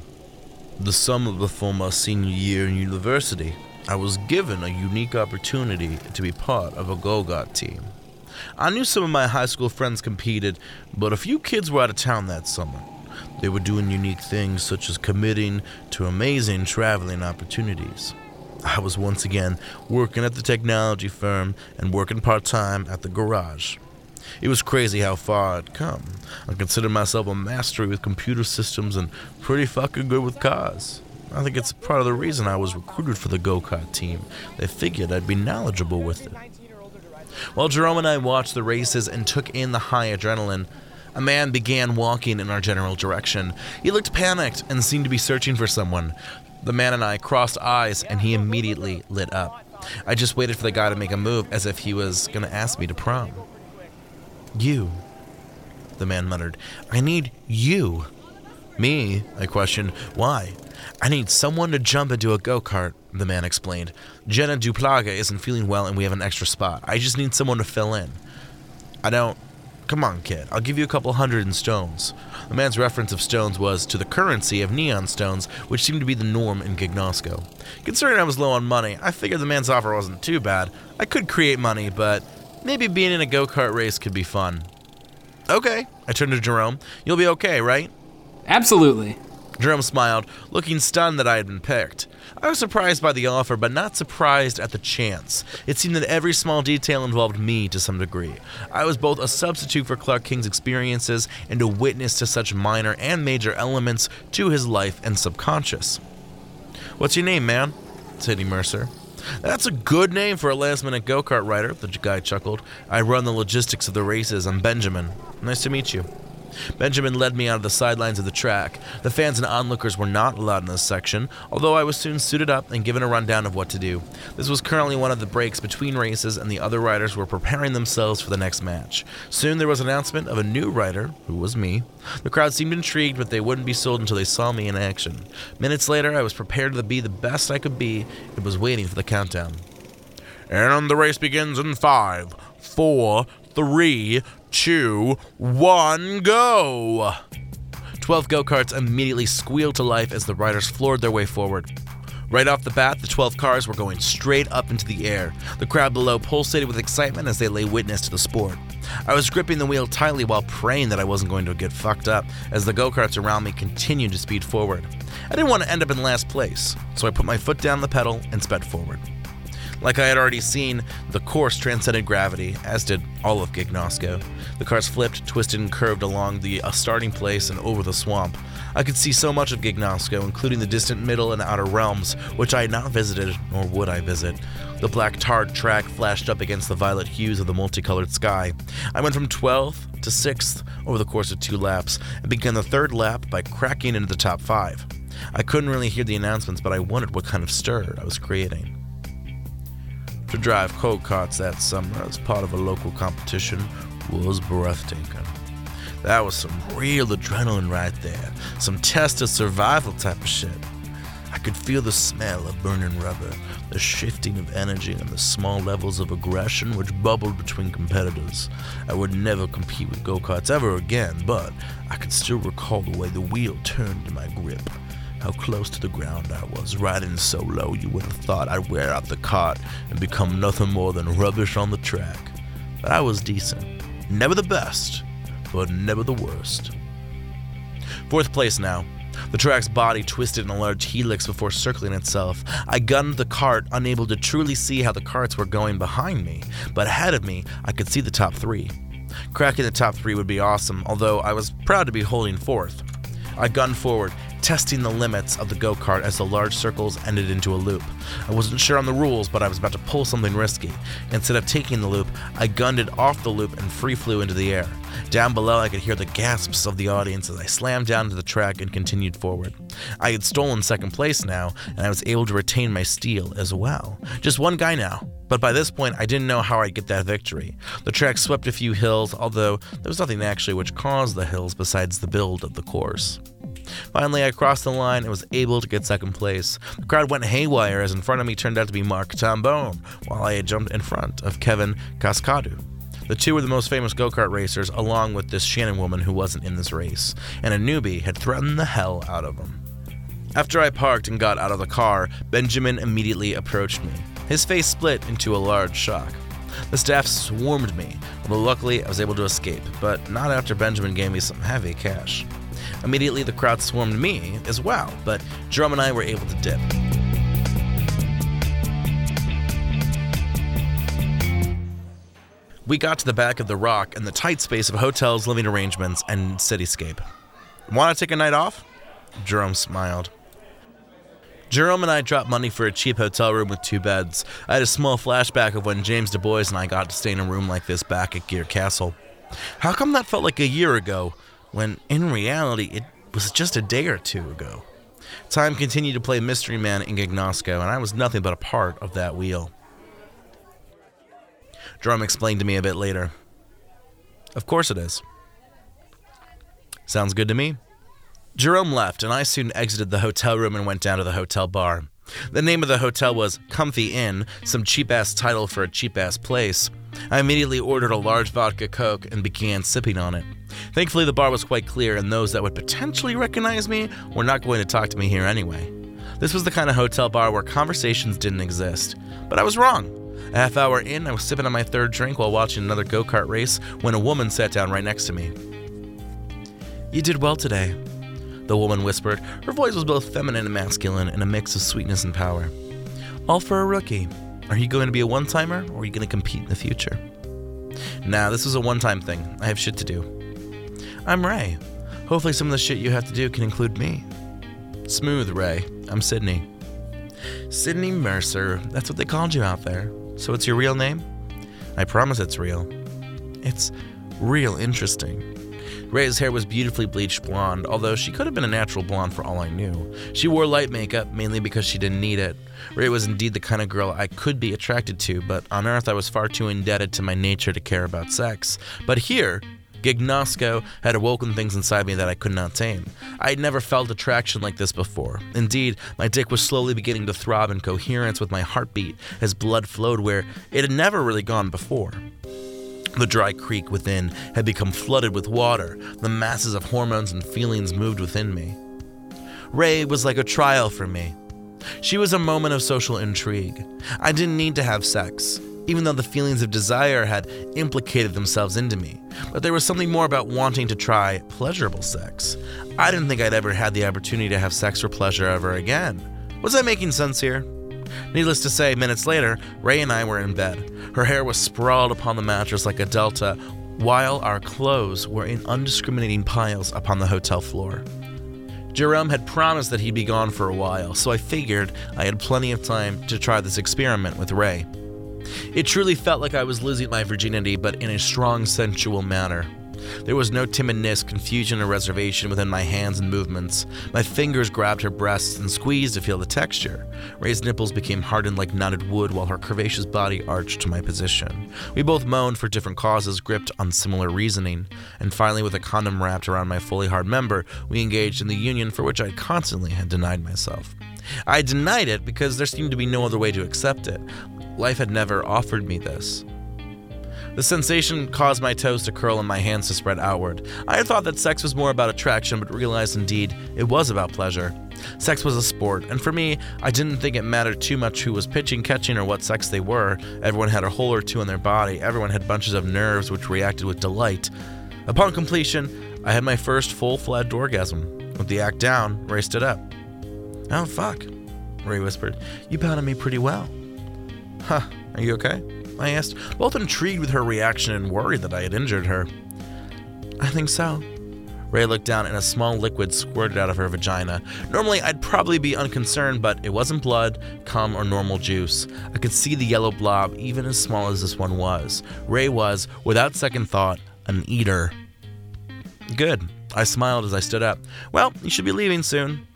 The summer before my senior year in university, I was given a unique opportunity to be part of a go kart team. I knew some of my high school friends competed, but a few kids were out of town that summer. They were doing unique things such as committing to amazing traveling opportunities. I was once again working at the technology firm and working part time at the garage. It was crazy how far I'd come. I consider myself a mastery with computer systems and pretty fucking good with cars. I think it's part of the reason I was recruited for the go kart team. They figured I'd be knowledgeable with it. While Jerome and I watched the races and took in the high adrenaline, a man began walking in our general direction. He looked panicked and seemed to be searching for someone. The man and I crossed eyes, and he immediately lit up. I just waited for the guy to make a move as if he was going to ask me to prom. You. the man muttered. I need you. Me? I questioned. Why? I need someone to jump into a go kart, the man explained. Jenna Duplaga isn't feeling well and we have an extra spot. I just need someone to fill in. I don't. Come on, kid. I'll give you a couple hundred in stones. The man's reference of stones was to the currency of neon stones, which seemed to be the norm in Gignosco. Considering I was low on money, I figured the man's offer wasn't too bad. I could create money, but maybe being in a go kart race could be fun. Okay, I turned to Jerome. You'll be okay, right? Absolutely. Jerome smiled, looking stunned that I had been picked. I was surprised by the offer, but not surprised at the chance. It seemed that every small detail involved me to some degree. I was both a substitute for Clark King's experiences and a witness to such minor and major elements to his life and subconscious. What's your name, man? said Mercer. That's a good name for a last minute go kart rider, the guy chuckled. I run the logistics of the races. I'm Benjamin. Nice to meet you. Benjamin led me out of the sidelines of the track. The fans and onlookers were not allowed in this section, although I was soon suited up and given a rundown of what to do. This was currently one of the breaks between races, and the other riders were preparing themselves for the next match. Soon there was an announcement of a new rider, who was me. The crowd seemed intrigued, but they wouldn't be sold until they saw me in action. Minutes later, I was prepared to be the best I could be and was waiting for the countdown. And the race begins in five, four, three, two, one, go! Twelve go karts immediately squealed to life as the riders floored their way forward. Right off the bat, the 12 cars were going straight up into the air. The crowd below pulsated with excitement as they lay witness to the sport. I was gripping the wheel tightly while praying that I wasn't going to get fucked up as the go karts around me continued to speed forward. I didn't want to end up in last place, so I put my foot down the pedal and sped forward. Like I had already seen, the course transcended gravity, as did all of Gignosco. The cars flipped, twisted, and curved along the uh, starting place and over the swamp. I could see so much of Gignosco, including the distant middle and outer realms, which I had not visited, nor would I visit. The black tarred track flashed up against the violet hues of the multicolored sky. I went from 12th to 6th over the course of two laps, and began the third lap by cracking into the top five. I couldn't really hear the announcements, but I wondered what kind of stir I was creating. To drive go karts that summer as part of a local competition was breathtaking. That was some real adrenaline right there, some test of survival type of shit. I could feel the smell of burning rubber, the shifting of energy, and the small levels of aggression which bubbled between competitors. I would never compete with go karts ever again, but I could still recall the way the wheel turned in my grip how close to the ground I was, riding so low you would have thought I'd wear out the cart and become nothing more than rubbish on the track. But I was decent. Never the best, but never the worst. Fourth place now. The track's body twisted in a large helix before circling itself. I gunned the cart, unable to truly see how the carts were going behind me, but ahead of me, I could see the top three. Cracking the top three would be awesome, although I was proud to be holding fourth. I gunned forward, testing the limits of the go kart as the large circles ended into a loop. I wasn't sure on the rules, but I was about to pull something risky. Instead of taking the loop, I gunned it off the loop and free flew into the air. Down below, I could hear the gasps of the audience as I slammed down to the track and continued forward. I had stolen second place now, and I was able to retain my steal as well. Just one guy now, but by this point, I didn't know how I'd get that victory. The track swept a few hills, although there was nothing actually which caused the hills besides the build of the course. Finally, I crossed the line and was able to get second place. The crowd went haywire as in front of me turned out to be Mark Tambone, while I had jumped in front of Kevin Cascadu. The two were the most famous go kart racers, along with this Shannon woman who wasn't in this race, and a newbie had threatened the hell out of them. After I parked and got out of the car, Benjamin immediately approached me. His face split into a large shock. The staff swarmed me, although luckily I was able to escape, but not after Benjamin gave me some heavy cash. Immediately, the crowd swarmed me as well, but Jerome and I were able to dip. We got to the back of the rock and the tight space of hotels, living arrangements, and cityscape. Want to take a night off? Jerome smiled. Jerome and I dropped money for a cheap hotel room with two beds. I had a small flashback of when James Du Bois and I got to stay in a room like this back at Gear Castle. How come that felt like a year ago, when in reality it was just a day or two ago? Time continued to play Mystery Man in Gignosco, and I was nothing but a part of that wheel. Jerome explained to me a bit later. Of course it is. Sounds good to me. Jerome left, and I soon exited the hotel room and went down to the hotel bar. The name of the hotel was Comfy Inn, some cheap ass title for a cheap ass place. I immediately ordered a large vodka Coke and began sipping on it. Thankfully, the bar was quite clear, and those that would potentially recognize me were not going to talk to me here anyway. This was the kind of hotel bar where conversations didn't exist. But I was wrong. A half hour in, I was sipping on my third drink while watching another go kart race when a woman sat down right next to me. You did well today, the woman whispered. Her voice was both feminine and masculine, and a mix of sweetness and power. All for a rookie. Are you going to be a one timer, or are you going to compete in the future? Nah, this was a one time thing. I have shit to do. I'm Ray. Hopefully, some of the shit you have to do can include me. Smooth, Ray. I'm Sydney. Sydney Mercer. That's what they called you out there. So it's your real name? I promise it's real. It's real interesting. Ray's hair was beautifully bleached blonde, although she could have been a natural blonde for all I knew. She wore light makeup, mainly because she didn't need it. Ray was indeed the kind of girl I could be attracted to, but on Earth I was far too indebted to my nature to care about sex. But here, Gignosco had awoken things inside me that I could not tame. I had never felt attraction like this before. Indeed, my dick was slowly beginning to throb in coherence with my heartbeat as blood flowed where it had never really gone before. The dry creek within had become flooded with water. The masses of hormones and feelings moved within me. Ray was like a trial for me. She was a moment of social intrigue. I didn't need to have sex, even though the feelings of desire had implicated themselves into me. But there was something more about wanting to try pleasurable sex. I didn't think I'd ever had the opportunity to have sex for pleasure ever again. Was I making sense here? Needless to say, minutes later, Ray and I were in bed. Her hair was sprawled upon the mattress like a delta, while our clothes were in undiscriminating piles upon the hotel floor. Jerome had promised that he'd be gone for a while, so I figured I had plenty of time to try this experiment with Ray. It truly felt like I was losing my virginity, but in a strong, sensual manner. There was no timidness, confusion, or reservation within my hands and movements. My fingers grabbed her breasts and squeezed to feel the texture. Ray's nipples became hardened like knotted wood while her curvaceous body arched to my position. We both moaned for different causes, gripped on similar reasoning. And finally, with a condom wrapped around my fully hard member, we engaged in the union for which I constantly had denied myself. I denied it because there seemed to be no other way to accept it. Life had never offered me this. The sensation caused my toes to curl and my hands to spread outward. I had thought that sex was more about attraction, but realized indeed it was about pleasure. Sex was a sport, and for me, I didn't think it mattered too much who was pitching, catching, or what sex they were. Everyone had a hole or two in their body, everyone had bunches of nerves which reacted with delight. Upon completion, I had my first full fledged orgasm. With the act down, Ray stood up. Oh, fuck, Ray whispered. You pounded me pretty well. Huh, are you okay? I asked, both intrigued with her reaction and worried that I had injured her. I think so. Ray looked down and a small liquid squirted out of her vagina. Normally, I'd probably be unconcerned, but it wasn't blood, cum, or normal juice. I could see the yellow blob, even as small as this one was. Ray was, without second thought, an eater. Good. I smiled as I stood up. Well, you should be leaving soon.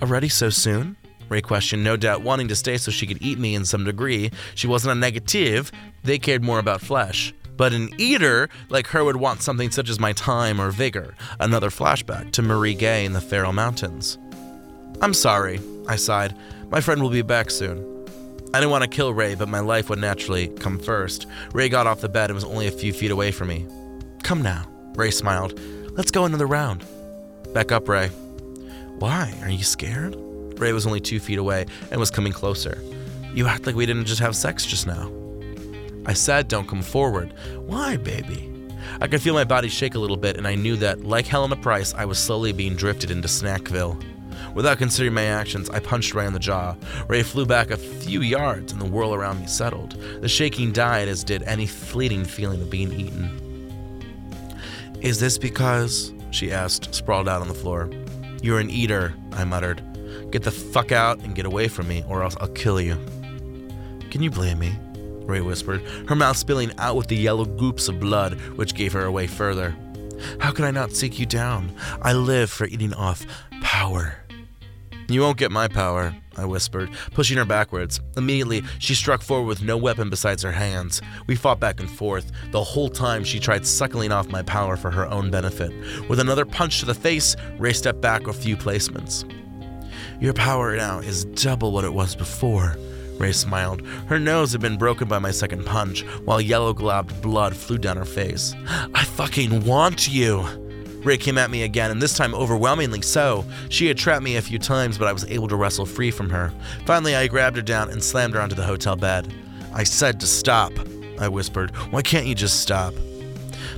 Already so soon? Ray questioned, no doubt wanting to stay so she could eat me in some degree. She wasn't a negative, they cared more about flesh. But an eater like her would want something such as my time or vigor, another flashback to Marie Gay in the Faroe Mountains. I'm sorry, I sighed. My friend will be back soon. I didn't want to kill Ray, but my life would naturally come first. Ray got off the bed and was only a few feet away from me. Come now, Ray smiled. Let's go another round. Back up, Ray. Why? Are you scared? Ray was only two feet away and was coming closer. You act like we didn't just have sex just now. I said, Don't come forward. Why, baby? I could feel my body shake a little bit, and I knew that, like Helena Price, I was slowly being drifted into Snackville. Without considering my actions, I punched Ray in the jaw. Ray flew back a few yards, and the whirl around me settled. The shaking died, as did any fleeting feeling of being eaten. Is this because? she asked, sprawled out on the floor. You're an eater, I muttered. Get the fuck out and get away from me, or else I'll kill you. Can you blame me? Ray whispered, her mouth spilling out with the yellow goops of blood, which gave her away further. How could I not seek you down? I live for eating off power. You won't get my power, I whispered, pushing her backwards. Immediately, she struck forward with no weapon besides her hands. We fought back and forth. The whole time, she tried suckling off my power for her own benefit. With another punch to the face, Ray stepped back a few placements. Your power now is double what it was before. Ray smiled. Her nose had been broken by my second punch, while yellow globbed blood flew down her face. I fucking want you! Ray came at me again, and this time overwhelmingly so. She had trapped me a few times, but I was able to wrestle free from her. Finally, I grabbed her down and slammed her onto the hotel bed. I said to stop, I whispered. Why can't you just stop?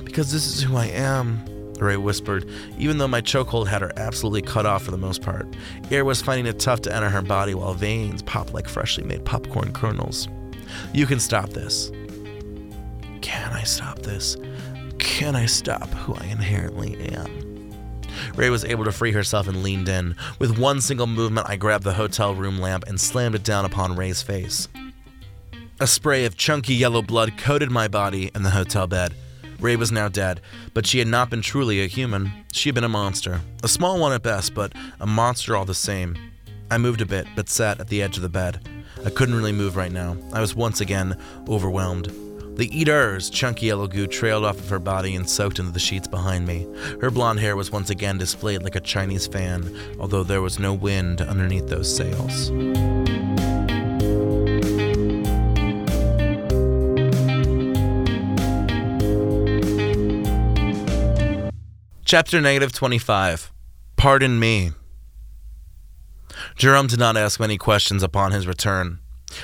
Because this is who I am, Ray whispered, even though my chokehold had her absolutely cut off for the most part. Air was finding it tough to enter her body while veins popped like freshly made popcorn kernels. You can stop this. Can I stop this? Can I stop who I inherently am? Ray was able to free herself and leaned in. With one single movement, I grabbed the hotel room lamp and slammed it down upon Ray's face. A spray of chunky yellow blood coated my body and the hotel bed. Ray was now dead, but she had not been truly a human. She had been a monster. A small one at best, but a monster all the same. I moved a bit, but sat at the edge of the bed. I couldn't really move right now. I was once again overwhelmed. The eater's chunky yellow goo trailed off of her body and soaked into the sheets behind me. Her blonde hair was once again displayed like a Chinese fan, although there was no wind underneath those sails. Chapter negative 25. Pardon me. Jerome did not ask many questions upon his return.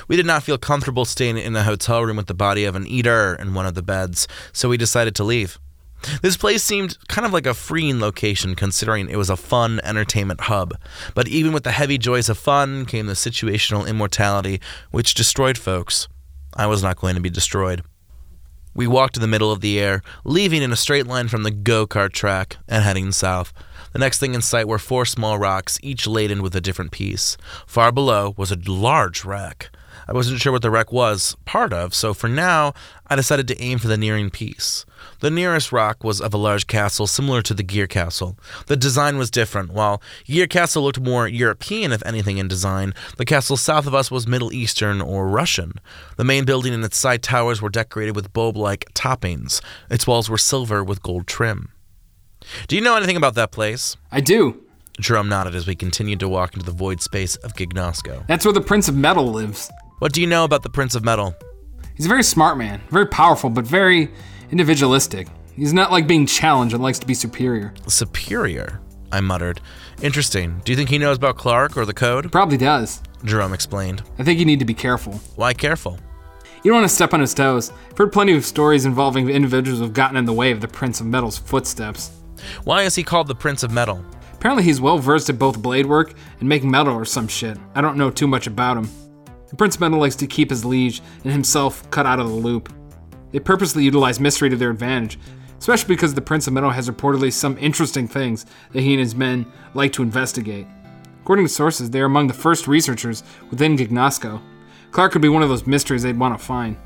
We did not feel comfortable staying in a hotel room with the body of an eater in one of the beds, so we decided to leave. This place seemed kind of like a freeing location considering it was a fun entertainment hub. But even with the heavy joys of fun came the situational immortality which destroyed folks. I was not going to be destroyed. We walked in the middle of the air, leaving in a straight line from the go kart track and heading south. The next thing in sight were four small rocks, each laden with a different piece. Far below was a large wreck. I wasn't sure what the wreck was part of, so for now, I decided to aim for the nearing piece. The nearest rock was of a large castle similar to the Gear Castle. The design was different. While Gear Castle looked more European, if anything, in design, the castle south of us was Middle Eastern or Russian. The main building and its side towers were decorated with bulb like toppings. Its walls were silver with gold trim. Do you know anything about that place? I do. Jerome nodded as we continued to walk into the void space of Gignosco. That's where the Prince of Metal lives. What do you know about the Prince of Metal? He's a very smart man, very powerful, but very individualistic. He's not like being challenged and likes to be superior. Superior, I muttered. Interesting. Do you think he knows about Clark or the code? Probably does. Jerome explained. I think you need to be careful. Why careful? You don't want to step on his toes. I've heard plenty of stories involving individuals who've gotten in the way of the Prince of Metal's footsteps. Why is he called the Prince of Metal? Apparently, he's well versed at both blade work and making metal or some shit. I don't know too much about him. The Prince of Metal likes to keep his liege and himself cut out of the loop. They purposely utilize mystery to their advantage, especially because the Prince of Metal has reportedly some interesting things that he and his men like to investigate. According to sources, they are among the first researchers within Gignosco. Clark could be one of those mysteries they'd want to find.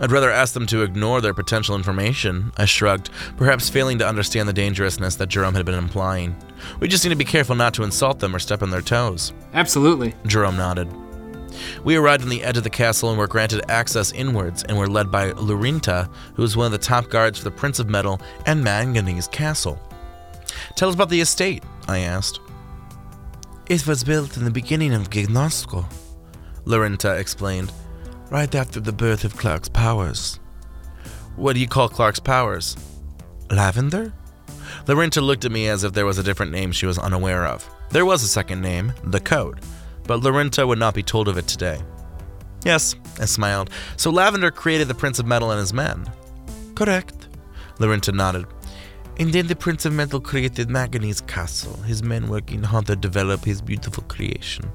I'd rather ask them to ignore their potential information, I shrugged, perhaps failing to understand the dangerousness that Jerome had been implying. We just need to be careful not to insult them or step on their toes. Absolutely. Jerome nodded. We arrived on the edge of the castle and were granted access inwards and were led by Lorinta, who was one of the top guards for the Prince of Metal and Manganese Castle. Tell us about the estate, I asked. It was built in the beginning of Gignosco, Lorinta explained, right after the birth of Clark's powers. What do you call Clark's powers? Lavender? Lorinta looked at me as if there was a different name she was unaware of. There was a second name, the Code, but Lorinta would not be told of it today. Yes, I smiled. So Lavender created the Prince of Metal and his men. Correct. Lorinta nodded. And then the Prince of Metal created Manganese Castle, his men working hard to develop his beautiful creation.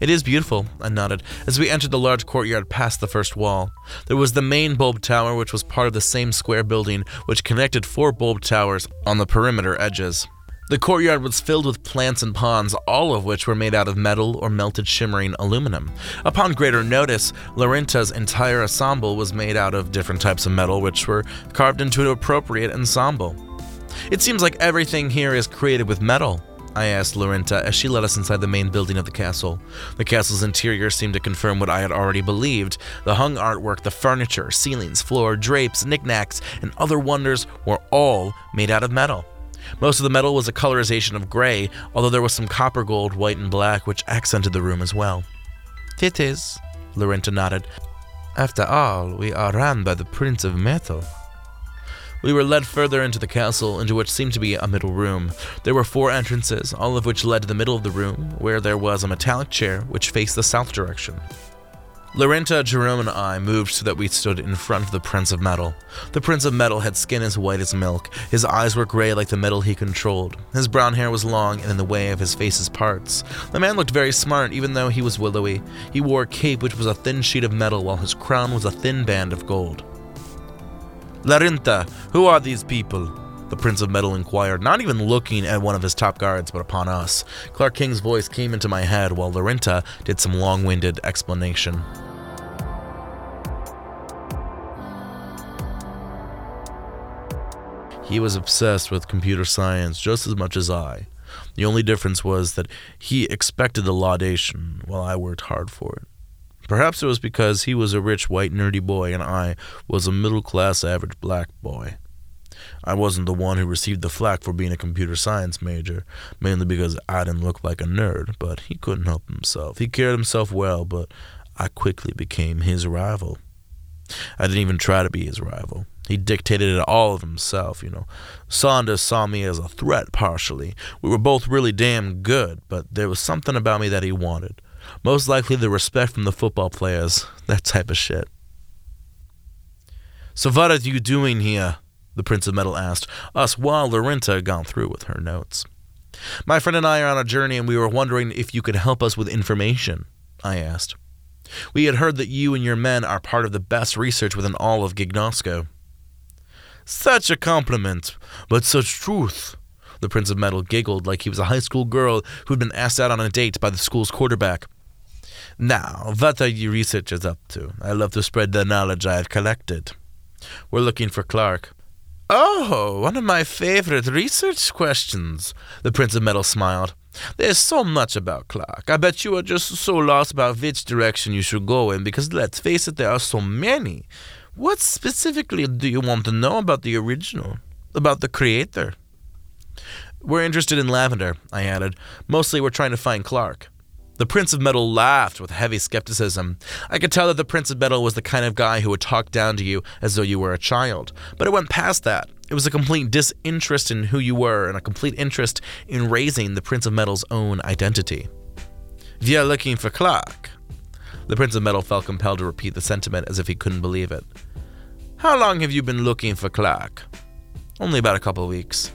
It is beautiful, I nodded, as we entered the large courtyard past the first wall. There was the main bulb tower, which was part of the same square building which connected four bulb towers on the perimeter edges. The courtyard was filled with plants and ponds, all of which were made out of metal or melted shimmering aluminum. Upon greater notice, Lorinta's entire ensemble was made out of different types of metal, which were carved into an appropriate ensemble. It seems like everything here is created with metal, I asked Lorinta as she led us inside the main building of the castle. The castle's interior seemed to confirm what I had already believed. The hung artwork, the furniture, ceilings, floor, drapes, knickknacks, and other wonders were all made out of metal. Most of the metal was a colorization of gray, although there was some copper gold, white, and black, which accented the room as well. It is, Lorinta nodded. After all, we are run by the Prince of Metal. We were led further into the castle, into which seemed to be a middle room. There were four entrances, all of which led to the middle of the room, where there was a metallic chair which faced the south direction. Lorinta, Jerome, and I moved so that we stood in front of the Prince of Metal. The Prince of Metal had skin as white as milk. His eyes were gray like the metal he controlled. His brown hair was long and in the way of his face's parts. The man looked very smart, even though he was willowy. He wore a cape which was a thin sheet of metal, while his crown was a thin band of gold. Lorinta, who are these people? The Prince of Metal inquired, not even looking at one of his top guards, but upon us. Clark King's voice came into my head while Lorinta did some long winded explanation. He was obsessed with computer science just as much as I. The only difference was that he expected the laudation, while I worked hard for it. Perhaps it was because he was a rich white nerdy boy and I was a middle class average black boy. I wasn't the one who received the flack for being a computer science major, mainly because I didn't look like a nerd, but he couldn't help himself. He carried himself well, but I quickly became his rival. I didn't even try to be his rival. He dictated it all of himself, you know. Saunders saw me as a threat partially. We were both really damn good, but there was something about me that he wanted. Most likely the respect from the football players, that type of shit. So what are you doing here? The Prince of Metal asked us while Lorinta had gone through with her notes. My friend and I are on a journey and we were wondering if you could help us with information, I asked. We had heard that you and your men are part of the best research within all of Gignosco. Such a compliment, but such truth. The Prince of Metal giggled like he was a high school girl who'd been asked out on a date by the school's quarterback. Now, what are you researchers up to? I love to spread the knowledge I have collected. We're looking for Clark. Oh, one of my favorite research questions. The Prince of Metal smiled. There's so much about Clark. I bet you are just so lost about which direction you should go in because let's face it, there are so many. What specifically do you want to know about the original? About the creator? We're interested in Lavender, I added. Mostly we're trying to find Clark. The Prince of Metal laughed with heavy skepticism. I could tell that the Prince of Metal was the kind of guy who would talk down to you as though you were a child. But it went past that. It was a complete disinterest in who you were and a complete interest in raising the Prince of Metal's own identity. We are looking for Clark. The Prince of Metal felt compelled to repeat the sentiment as if he couldn't believe it. How long have you been looking for Clark? Only about a couple of weeks.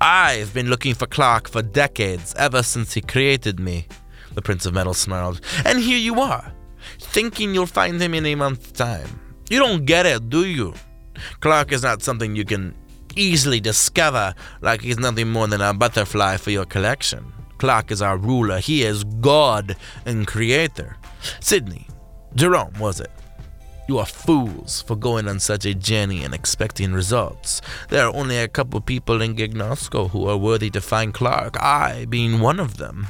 I've been looking for Clark for decades, ever since he created me, the Prince of Metal snarled. And here you are, thinking you'll find him in a month's time. You don't get it, do you? Clark is not something you can easily discover like he's nothing more than a butterfly for your collection. Clark is our ruler. He is God and creator. Sydney, Jerome, was it? You are fools for going on such a journey and expecting results. There are only a couple of people in Gignosco who are worthy to find Clark, I being one of them.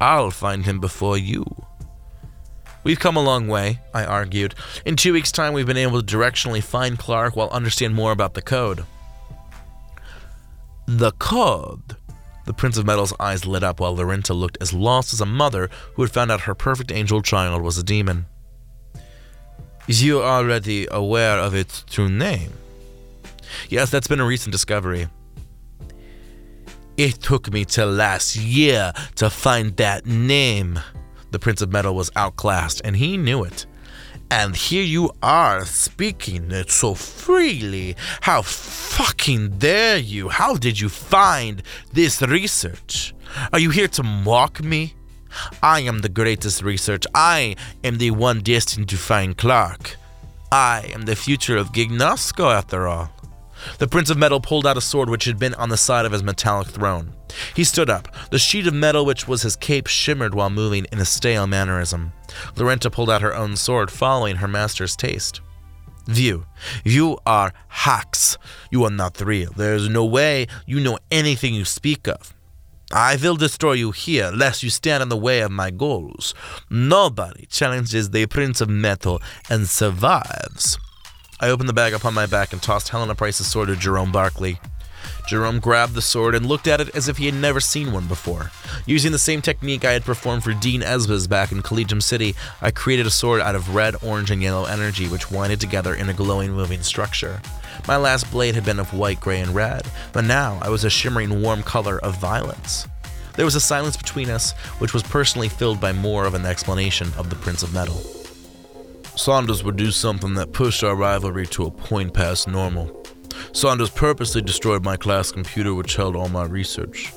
I'll find him before you. We've come a long way, I argued. In two weeks' time, we've been able to directionally find Clark while understand more about the code. The code? The Prince of Metal's eyes lit up while Lorinta looked as lost as a mother who had found out her perfect angel child was a demon. You already aware of its true name? Yes, that's been a recent discovery. It took me till last year to find that name. The Prince of Metal was outclassed, and he knew it. And here you are speaking it so freely. How fucking dare you? How did you find this research? Are you here to mock me? I am the greatest research. I am the one destined to find Clark. I am the future of Gignosco, after all. The Prince of Metal pulled out a sword which had been on the side of his metallic throne. He stood up. The sheet of metal which was his cape shimmered while moving in a stale mannerism. Lorinta pulled out her own sword, following her master's taste. View, you are hacks. You are not real. There is no way you know anything you speak of. I will destroy you here, lest you stand in the way of my goals. Nobody challenges the Prince of Metal and survives. I opened the bag upon my back and tossed Helena Price's sword to Jerome Barkley. Jerome grabbed the sword and looked at it as if he had never seen one before. Using the same technique I had performed for Dean Esbas back in Collegium City, I created a sword out of red, orange, and yellow energy which winded together in a glowing, moving structure. My last blade had been of white, gray, and red, but now I was a shimmering, warm color of violence. There was a silence between us, which was personally filled by more of an explanation of the Prince of Metal. Saunders would do something that pushed our rivalry to a point past normal. Saunders purposely destroyed my class computer, which held all my research.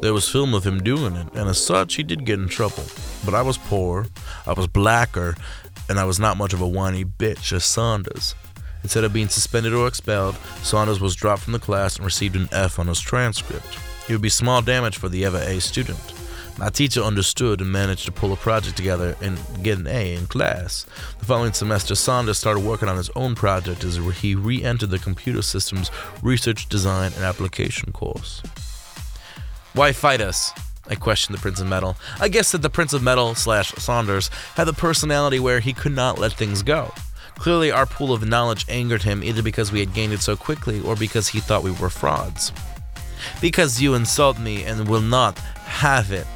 There was film of him doing it, and as such, he did get in trouble. But I was poor, I was blacker, and I was not much of a whiny bitch as Saunders. Instead of being suspended or expelled, Saunders was dropped from the class and received an F on his transcript. It would be small damage for the ever A student. My teacher understood and managed to pull a project together and get an A in class. The following semester, Saunders started working on his own project as he re entered the computer systems research, design, and application course. Why fight us? I questioned the Prince of Metal. I guess that the Prince of Metal slash Saunders had the personality where he could not let things go. Clearly, our pool of knowledge angered him either because we had gained it so quickly or because he thought we were frauds. Because you insult me and will not have it.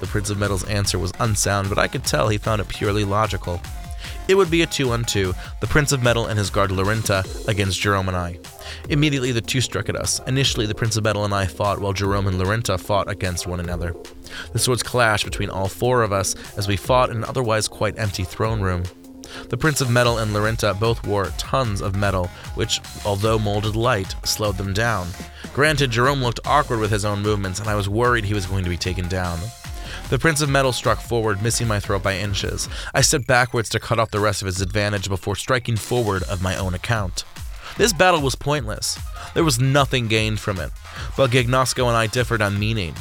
The Prince of Metal's answer was unsound, but I could tell he found it purely logical. It would be a two on two, the Prince of Metal and his guard Lorinta against Jerome and I. Immediately, the two struck at us. Initially, the Prince of Metal and I fought, while Jerome and Lorinta fought against one another. The swords clashed between all four of us as we fought in an otherwise quite empty throne room. The Prince of Metal and Lorinta both wore tons of metal, which, although molded light, slowed them down. Granted, Jerome looked awkward with his own movements, and I was worried he was going to be taken down. The Prince of Metal struck forward, missing my throat by inches. I stepped backwards to cut off the rest of his advantage before striking forward of my own account. This battle was pointless. There was nothing gained from it, but Gignosco and I differed on meaning.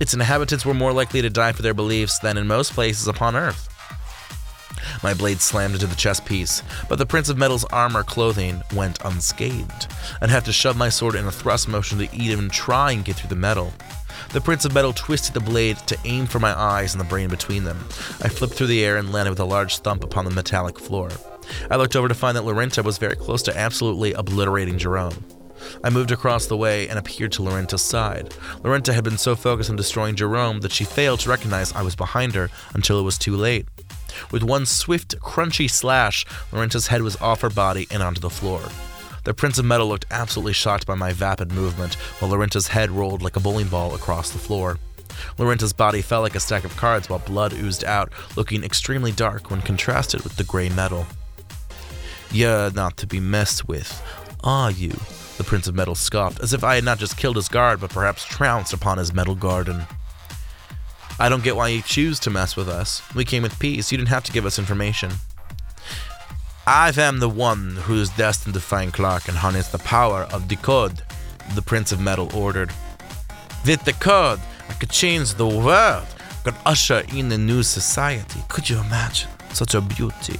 Its inhabitants were more likely to die for their beliefs than in most places upon Earth. My blade slammed into the chest piece, but the Prince of Metal's armor clothing went unscathed. I'd have to shove my sword in a thrust motion to even try and get through the metal. The Prince of Metal twisted the blade to aim for my eyes and the brain between them. I flipped through the air and landed with a large thump upon the metallic floor. I looked over to find that Lorinta was very close to absolutely obliterating Jerome. I moved across the way and appeared to Lorinta's side. Lorinta had been so focused on destroying Jerome that she failed to recognize I was behind her until it was too late. With one swift, crunchy slash, Lorinta's head was off her body and onto the floor. The Prince of Metal looked absolutely shocked by my vapid movement, while Lorinta's head rolled like a bowling ball across the floor. Lorinta's body fell like a stack of cards while blood oozed out, looking extremely dark when contrasted with the gray metal. You're not to be messed with, are you? The Prince of Metal scoffed, as if I had not just killed his guard, but perhaps trounced upon his metal garden. I don't get why you choose to mess with us. We came with peace. You didn't have to give us information. I am the one who is destined to find Clark and harness the power of the code, the Prince of Metal ordered. With the code, I could change the world, I could usher in a new society. Could you imagine? Such a beauty.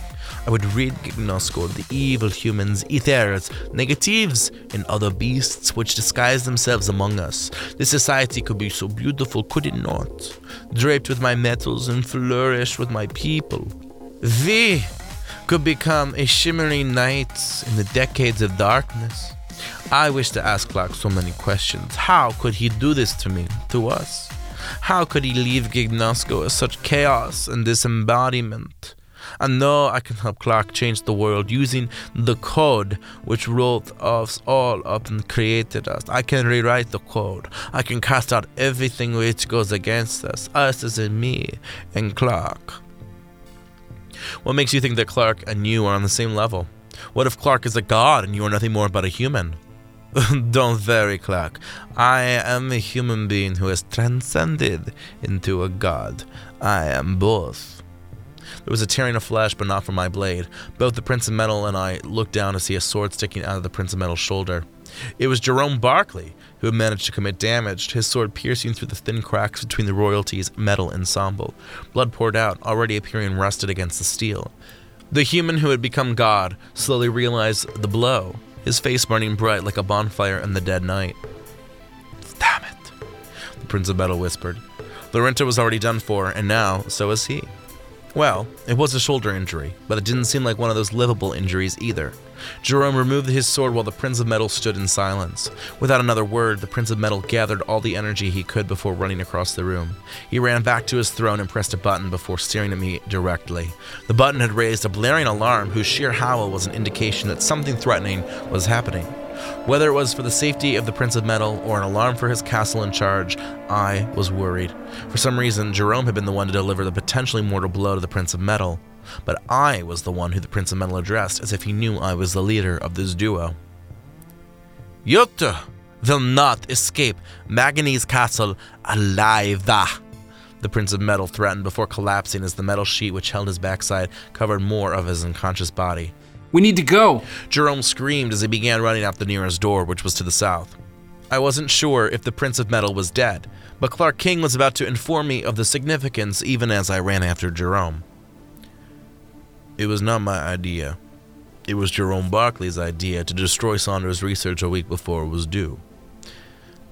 I would rid Gignosco of the evil humans, ethers, negatives, and other beasts which disguise themselves among us. This society could be so beautiful, could it not? Draped with my metals and flourished with my people. We could become a shimmering night in the decades of darkness. I wish to ask Clark so many questions. How could he do this to me, to us? How could he leave Gignosco as such chaos and disembodiment? I now I can help Clark change the world using the code which wrote us all up and created us. I can rewrite the code. I can cast out everything which goes against us, us as in me and Clark. What makes you think that Clark and you are on the same level? What if Clark is a god and you are nothing more but a human? Don't worry, Clark. I am a human being who has transcended into a god. I am both. There was a tearing of flesh, but not from my blade. Both the Prince of Metal and I looked down to see a sword sticking out of the Prince of Metal's shoulder. It was Jerome Barkley who had managed to commit damage, his sword piercing through the thin cracks between the royalty's metal ensemble. Blood poured out, already appearing rusted against the steel. The human who had become God slowly realized the blow, his face burning bright like a bonfire in the dead night. Damn it. The Prince of Metal whispered. Lorinta was already done for, and now so was he. Well, it was a shoulder injury, but it didn't seem like one of those livable injuries either. Jerome removed his sword while the Prince of Metal stood in silence. Without another word, the Prince of Metal gathered all the energy he could before running across the room. He ran back to his throne and pressed a button before staring at me directly. The button had raised a blaring alarm whose sheer howl was an indication that something threatening was happening. Whether it was for the safety of the Prince of Metal or an alarm for his castle in charge, I was worried. For some reason, Jerome had been the one to deliver the potentially mortal blow to the Prince of Metal, but I was the one who the Prince of Metal addressed as if he knew I was the leader of this duo. Jutta will not escape Magani's castle alive. The Prince of Metal threatened before collapsing as the metal sheet which held his backside covered more of his unconscious body. We need to go. Jerome screamed as he began running out the nearest door, which was to the south. I wasn't sure if the Prince of Metal was dead, but Clark King was about to inform me of the significance even as I ran after Jerome. It was not my idea. It was Jerome Barkley's idea to destroy Saunders' research a week before it was due.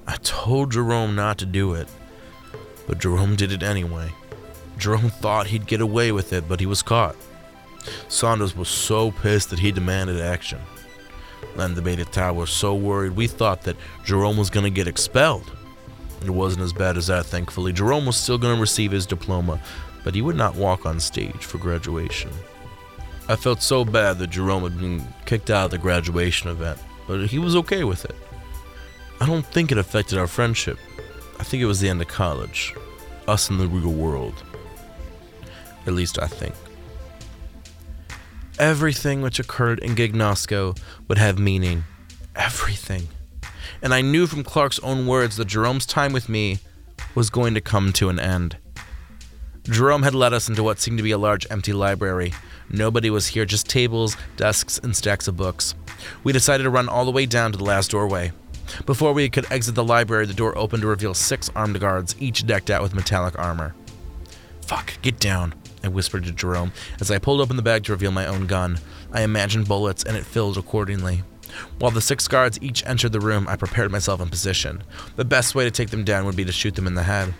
I told Jerome not to do it, but Jerome did it anyway. Jerome thought he'd get away with it, but he was caught. Saunders was so pissed that he demanded action. And the Beta Tau was so worried we thought that Jerome was going to get expelled. It wasn't as bad as that, thankfully. Jerome was still going to receive his diploma, but he would not walk on stage for graduation. I felt so bad that Jerome had been kicked out of the graduation event, but he was okay with it. I don't think it affected our friendship. I think it was the end of college. Us in the real world. At least I think. Everything which occurred in Gignosco would have meaning. Everything. And I knew from Clark's own words that Jerome's time with me was going to come to an end. Jerome had led us into what seemed to be a large empty library. Nobody was here, just tables, desks, and stacks of books. We decided to run all the way down to the last doorway. Before we could exit the library, the door opened to reveal six armed guards, each decked out with metallic armor. Fuck, get down. I whispered to Jerome as I pulled open the bag to reveal my own gun. I imagined bullets, and it filled accordingly. While the six guards each entered the room, I prepared myself in position. The best way to take them down would be to shoot them in the head.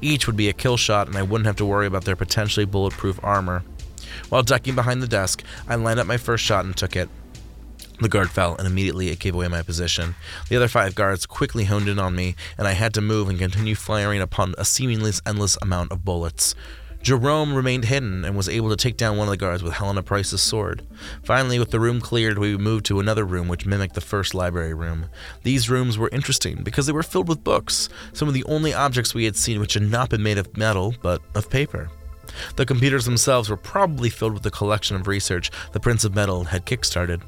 Each would be a kill shot, and I wouldn't have to worry about their potentially bulletproof armor. While ducking behind the desk, I lined up my first shot and took it. The guard fell, and immediately it gave away my position. The other five guards quickly honed in on me, and I had to move and continue firing upon a seemingly endless amount of bullets. Jerome remained hidden and was able to take down one of the guards with Helena Price's sword. Finally, with the room cleared, we moved to another room which mimicked the first library room. These rooms were interesting because they were filled with books, some of the only objects we had seen which had not been made of metal, but of paper. The computers themselves were probably filled with the collection of research the Prince of Metal had kickstarted.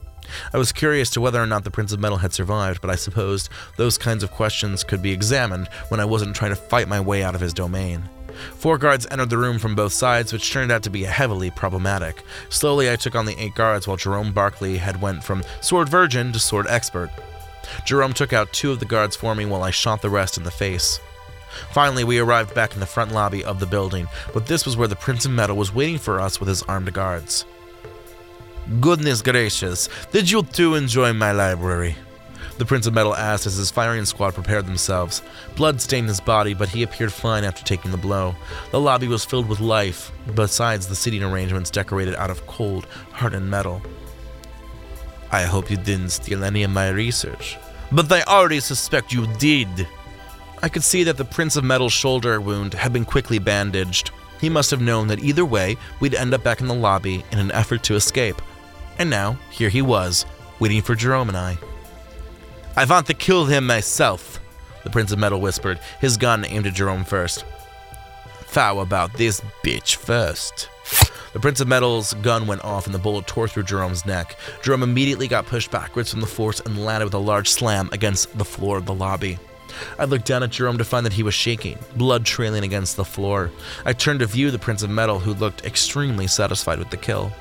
I was curious to whether or not the Prince of Metal had survived, but I supposed those kinds of questions could be examined when I wasn't trying to fight my way out of his domain. Four guards entered the room from both sides, which turned out to be heavily problematic. Slowly, I took on the eight guards, while Jerome Barkley had went from sword virgin to sword expert. Jerome took out two of the guards for me while I shot the rest in the face. Finally, we arrived back in the front lobby of the building, but this was where the Prince of Metal was waiting for us with his armed guards. Goodness gracious, did you two enjoy my library? The Prince of Metal asked as his firing squad prepared themselves. Blood stained his body, but he appeared fine after taking the blow. The lobby was filled with life, besides the seating arrangements decorated out of cold, hardened metal. I hope you didn't steal any of my research. But I already suspect you did. I could see that the Prince of Metal's shoulder wound had been quickly bandaged. He must have known that either way, we'd end up back in the lobby in an effort to escape. And now, here he was, waiting for Jerome and I. I want to kill him myself, the Prince of Metal whispered, his gun aimed at Jerome first. How about this bitch first? The Prince of Metal's gun went off and the bullet tore through Jerome's neck. Jerome immediately got pushed backwards from the force and landed with a large slam against the floor of the lobby. I looked down at Jerome to find that he was shaking, blood trailing against the floor. I turned to view the Prince of Metal, who looked extremely satisfied with the kill.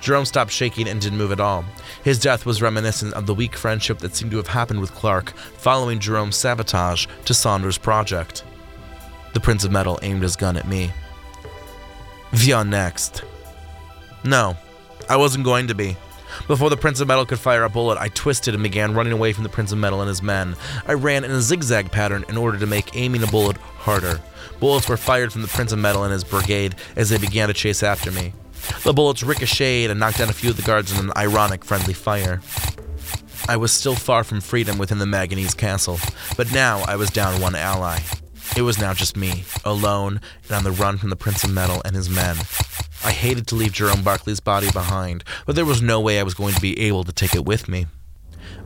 Jerome stopped shaking and didn't move at all. His death was reminiscent of the weak friendship that seemed to have happened with Clark following Jerome's sabotage to Saunders' project. The Prince of Metal aimed his gun at me. Are next. No, I wasn't going to be. Before the Prince of Metal could fire a bullet, I twisted and began running away from the Prince of Metal and his men. I ran in a zigzag pattern in order to make aiming a bullet harder. Bullets were fired from the Prince of Metal and his brigade as they began to chase after me. The bullets ricocheted and knocked down a few of the guards in an ironic friendly fire. I was still far from freedom within the Maganese castle, but now I was down one ally. It was now just me, alone and on the run from the Prince of Metal and his men. I hated to leave Jerome Barkley's body behind, but there was no way I was going to be able to take it with me.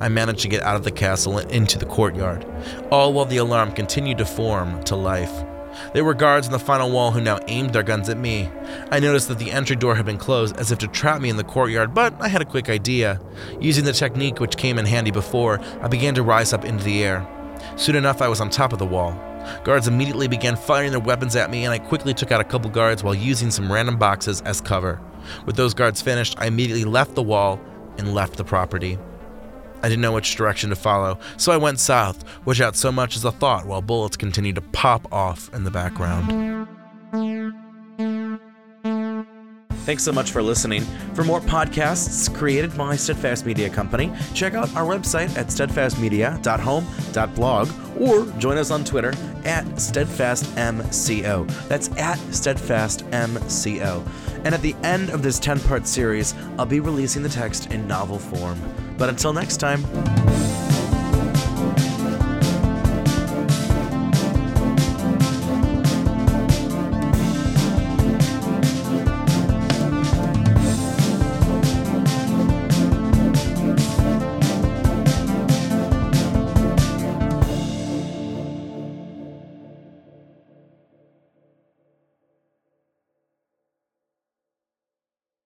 I managed to get out of the castle and into the courtyard, all while the alarm continued to form to life. There were guards on the final wall who now aimed their guns at me. I noticed that the entry door had been closed as if to trap me in the courtyard, but I had a quick idea. Using the technique which came in handy before, I began to rise up into the air. Soon enough, I was on top of the wall. Guards immediately began firing their weapons at me, and I quickly took out a couple guards while using some random boxes as cover. With those guards finished, I immediately left the wall and left the property. I didn't know which direction to follow, so I went south, without so much as a thought while bullets continued to pop off in the background. Thanks so much for listening. For more podcasts created by Steadfast Media Company, check out our website at steadfastmedia.home.blog or join us on Twitter at steadfastmco. That's at steadfastmco. And at the end of this 10 part series, I'll be releasing the text in novel form. But until next time,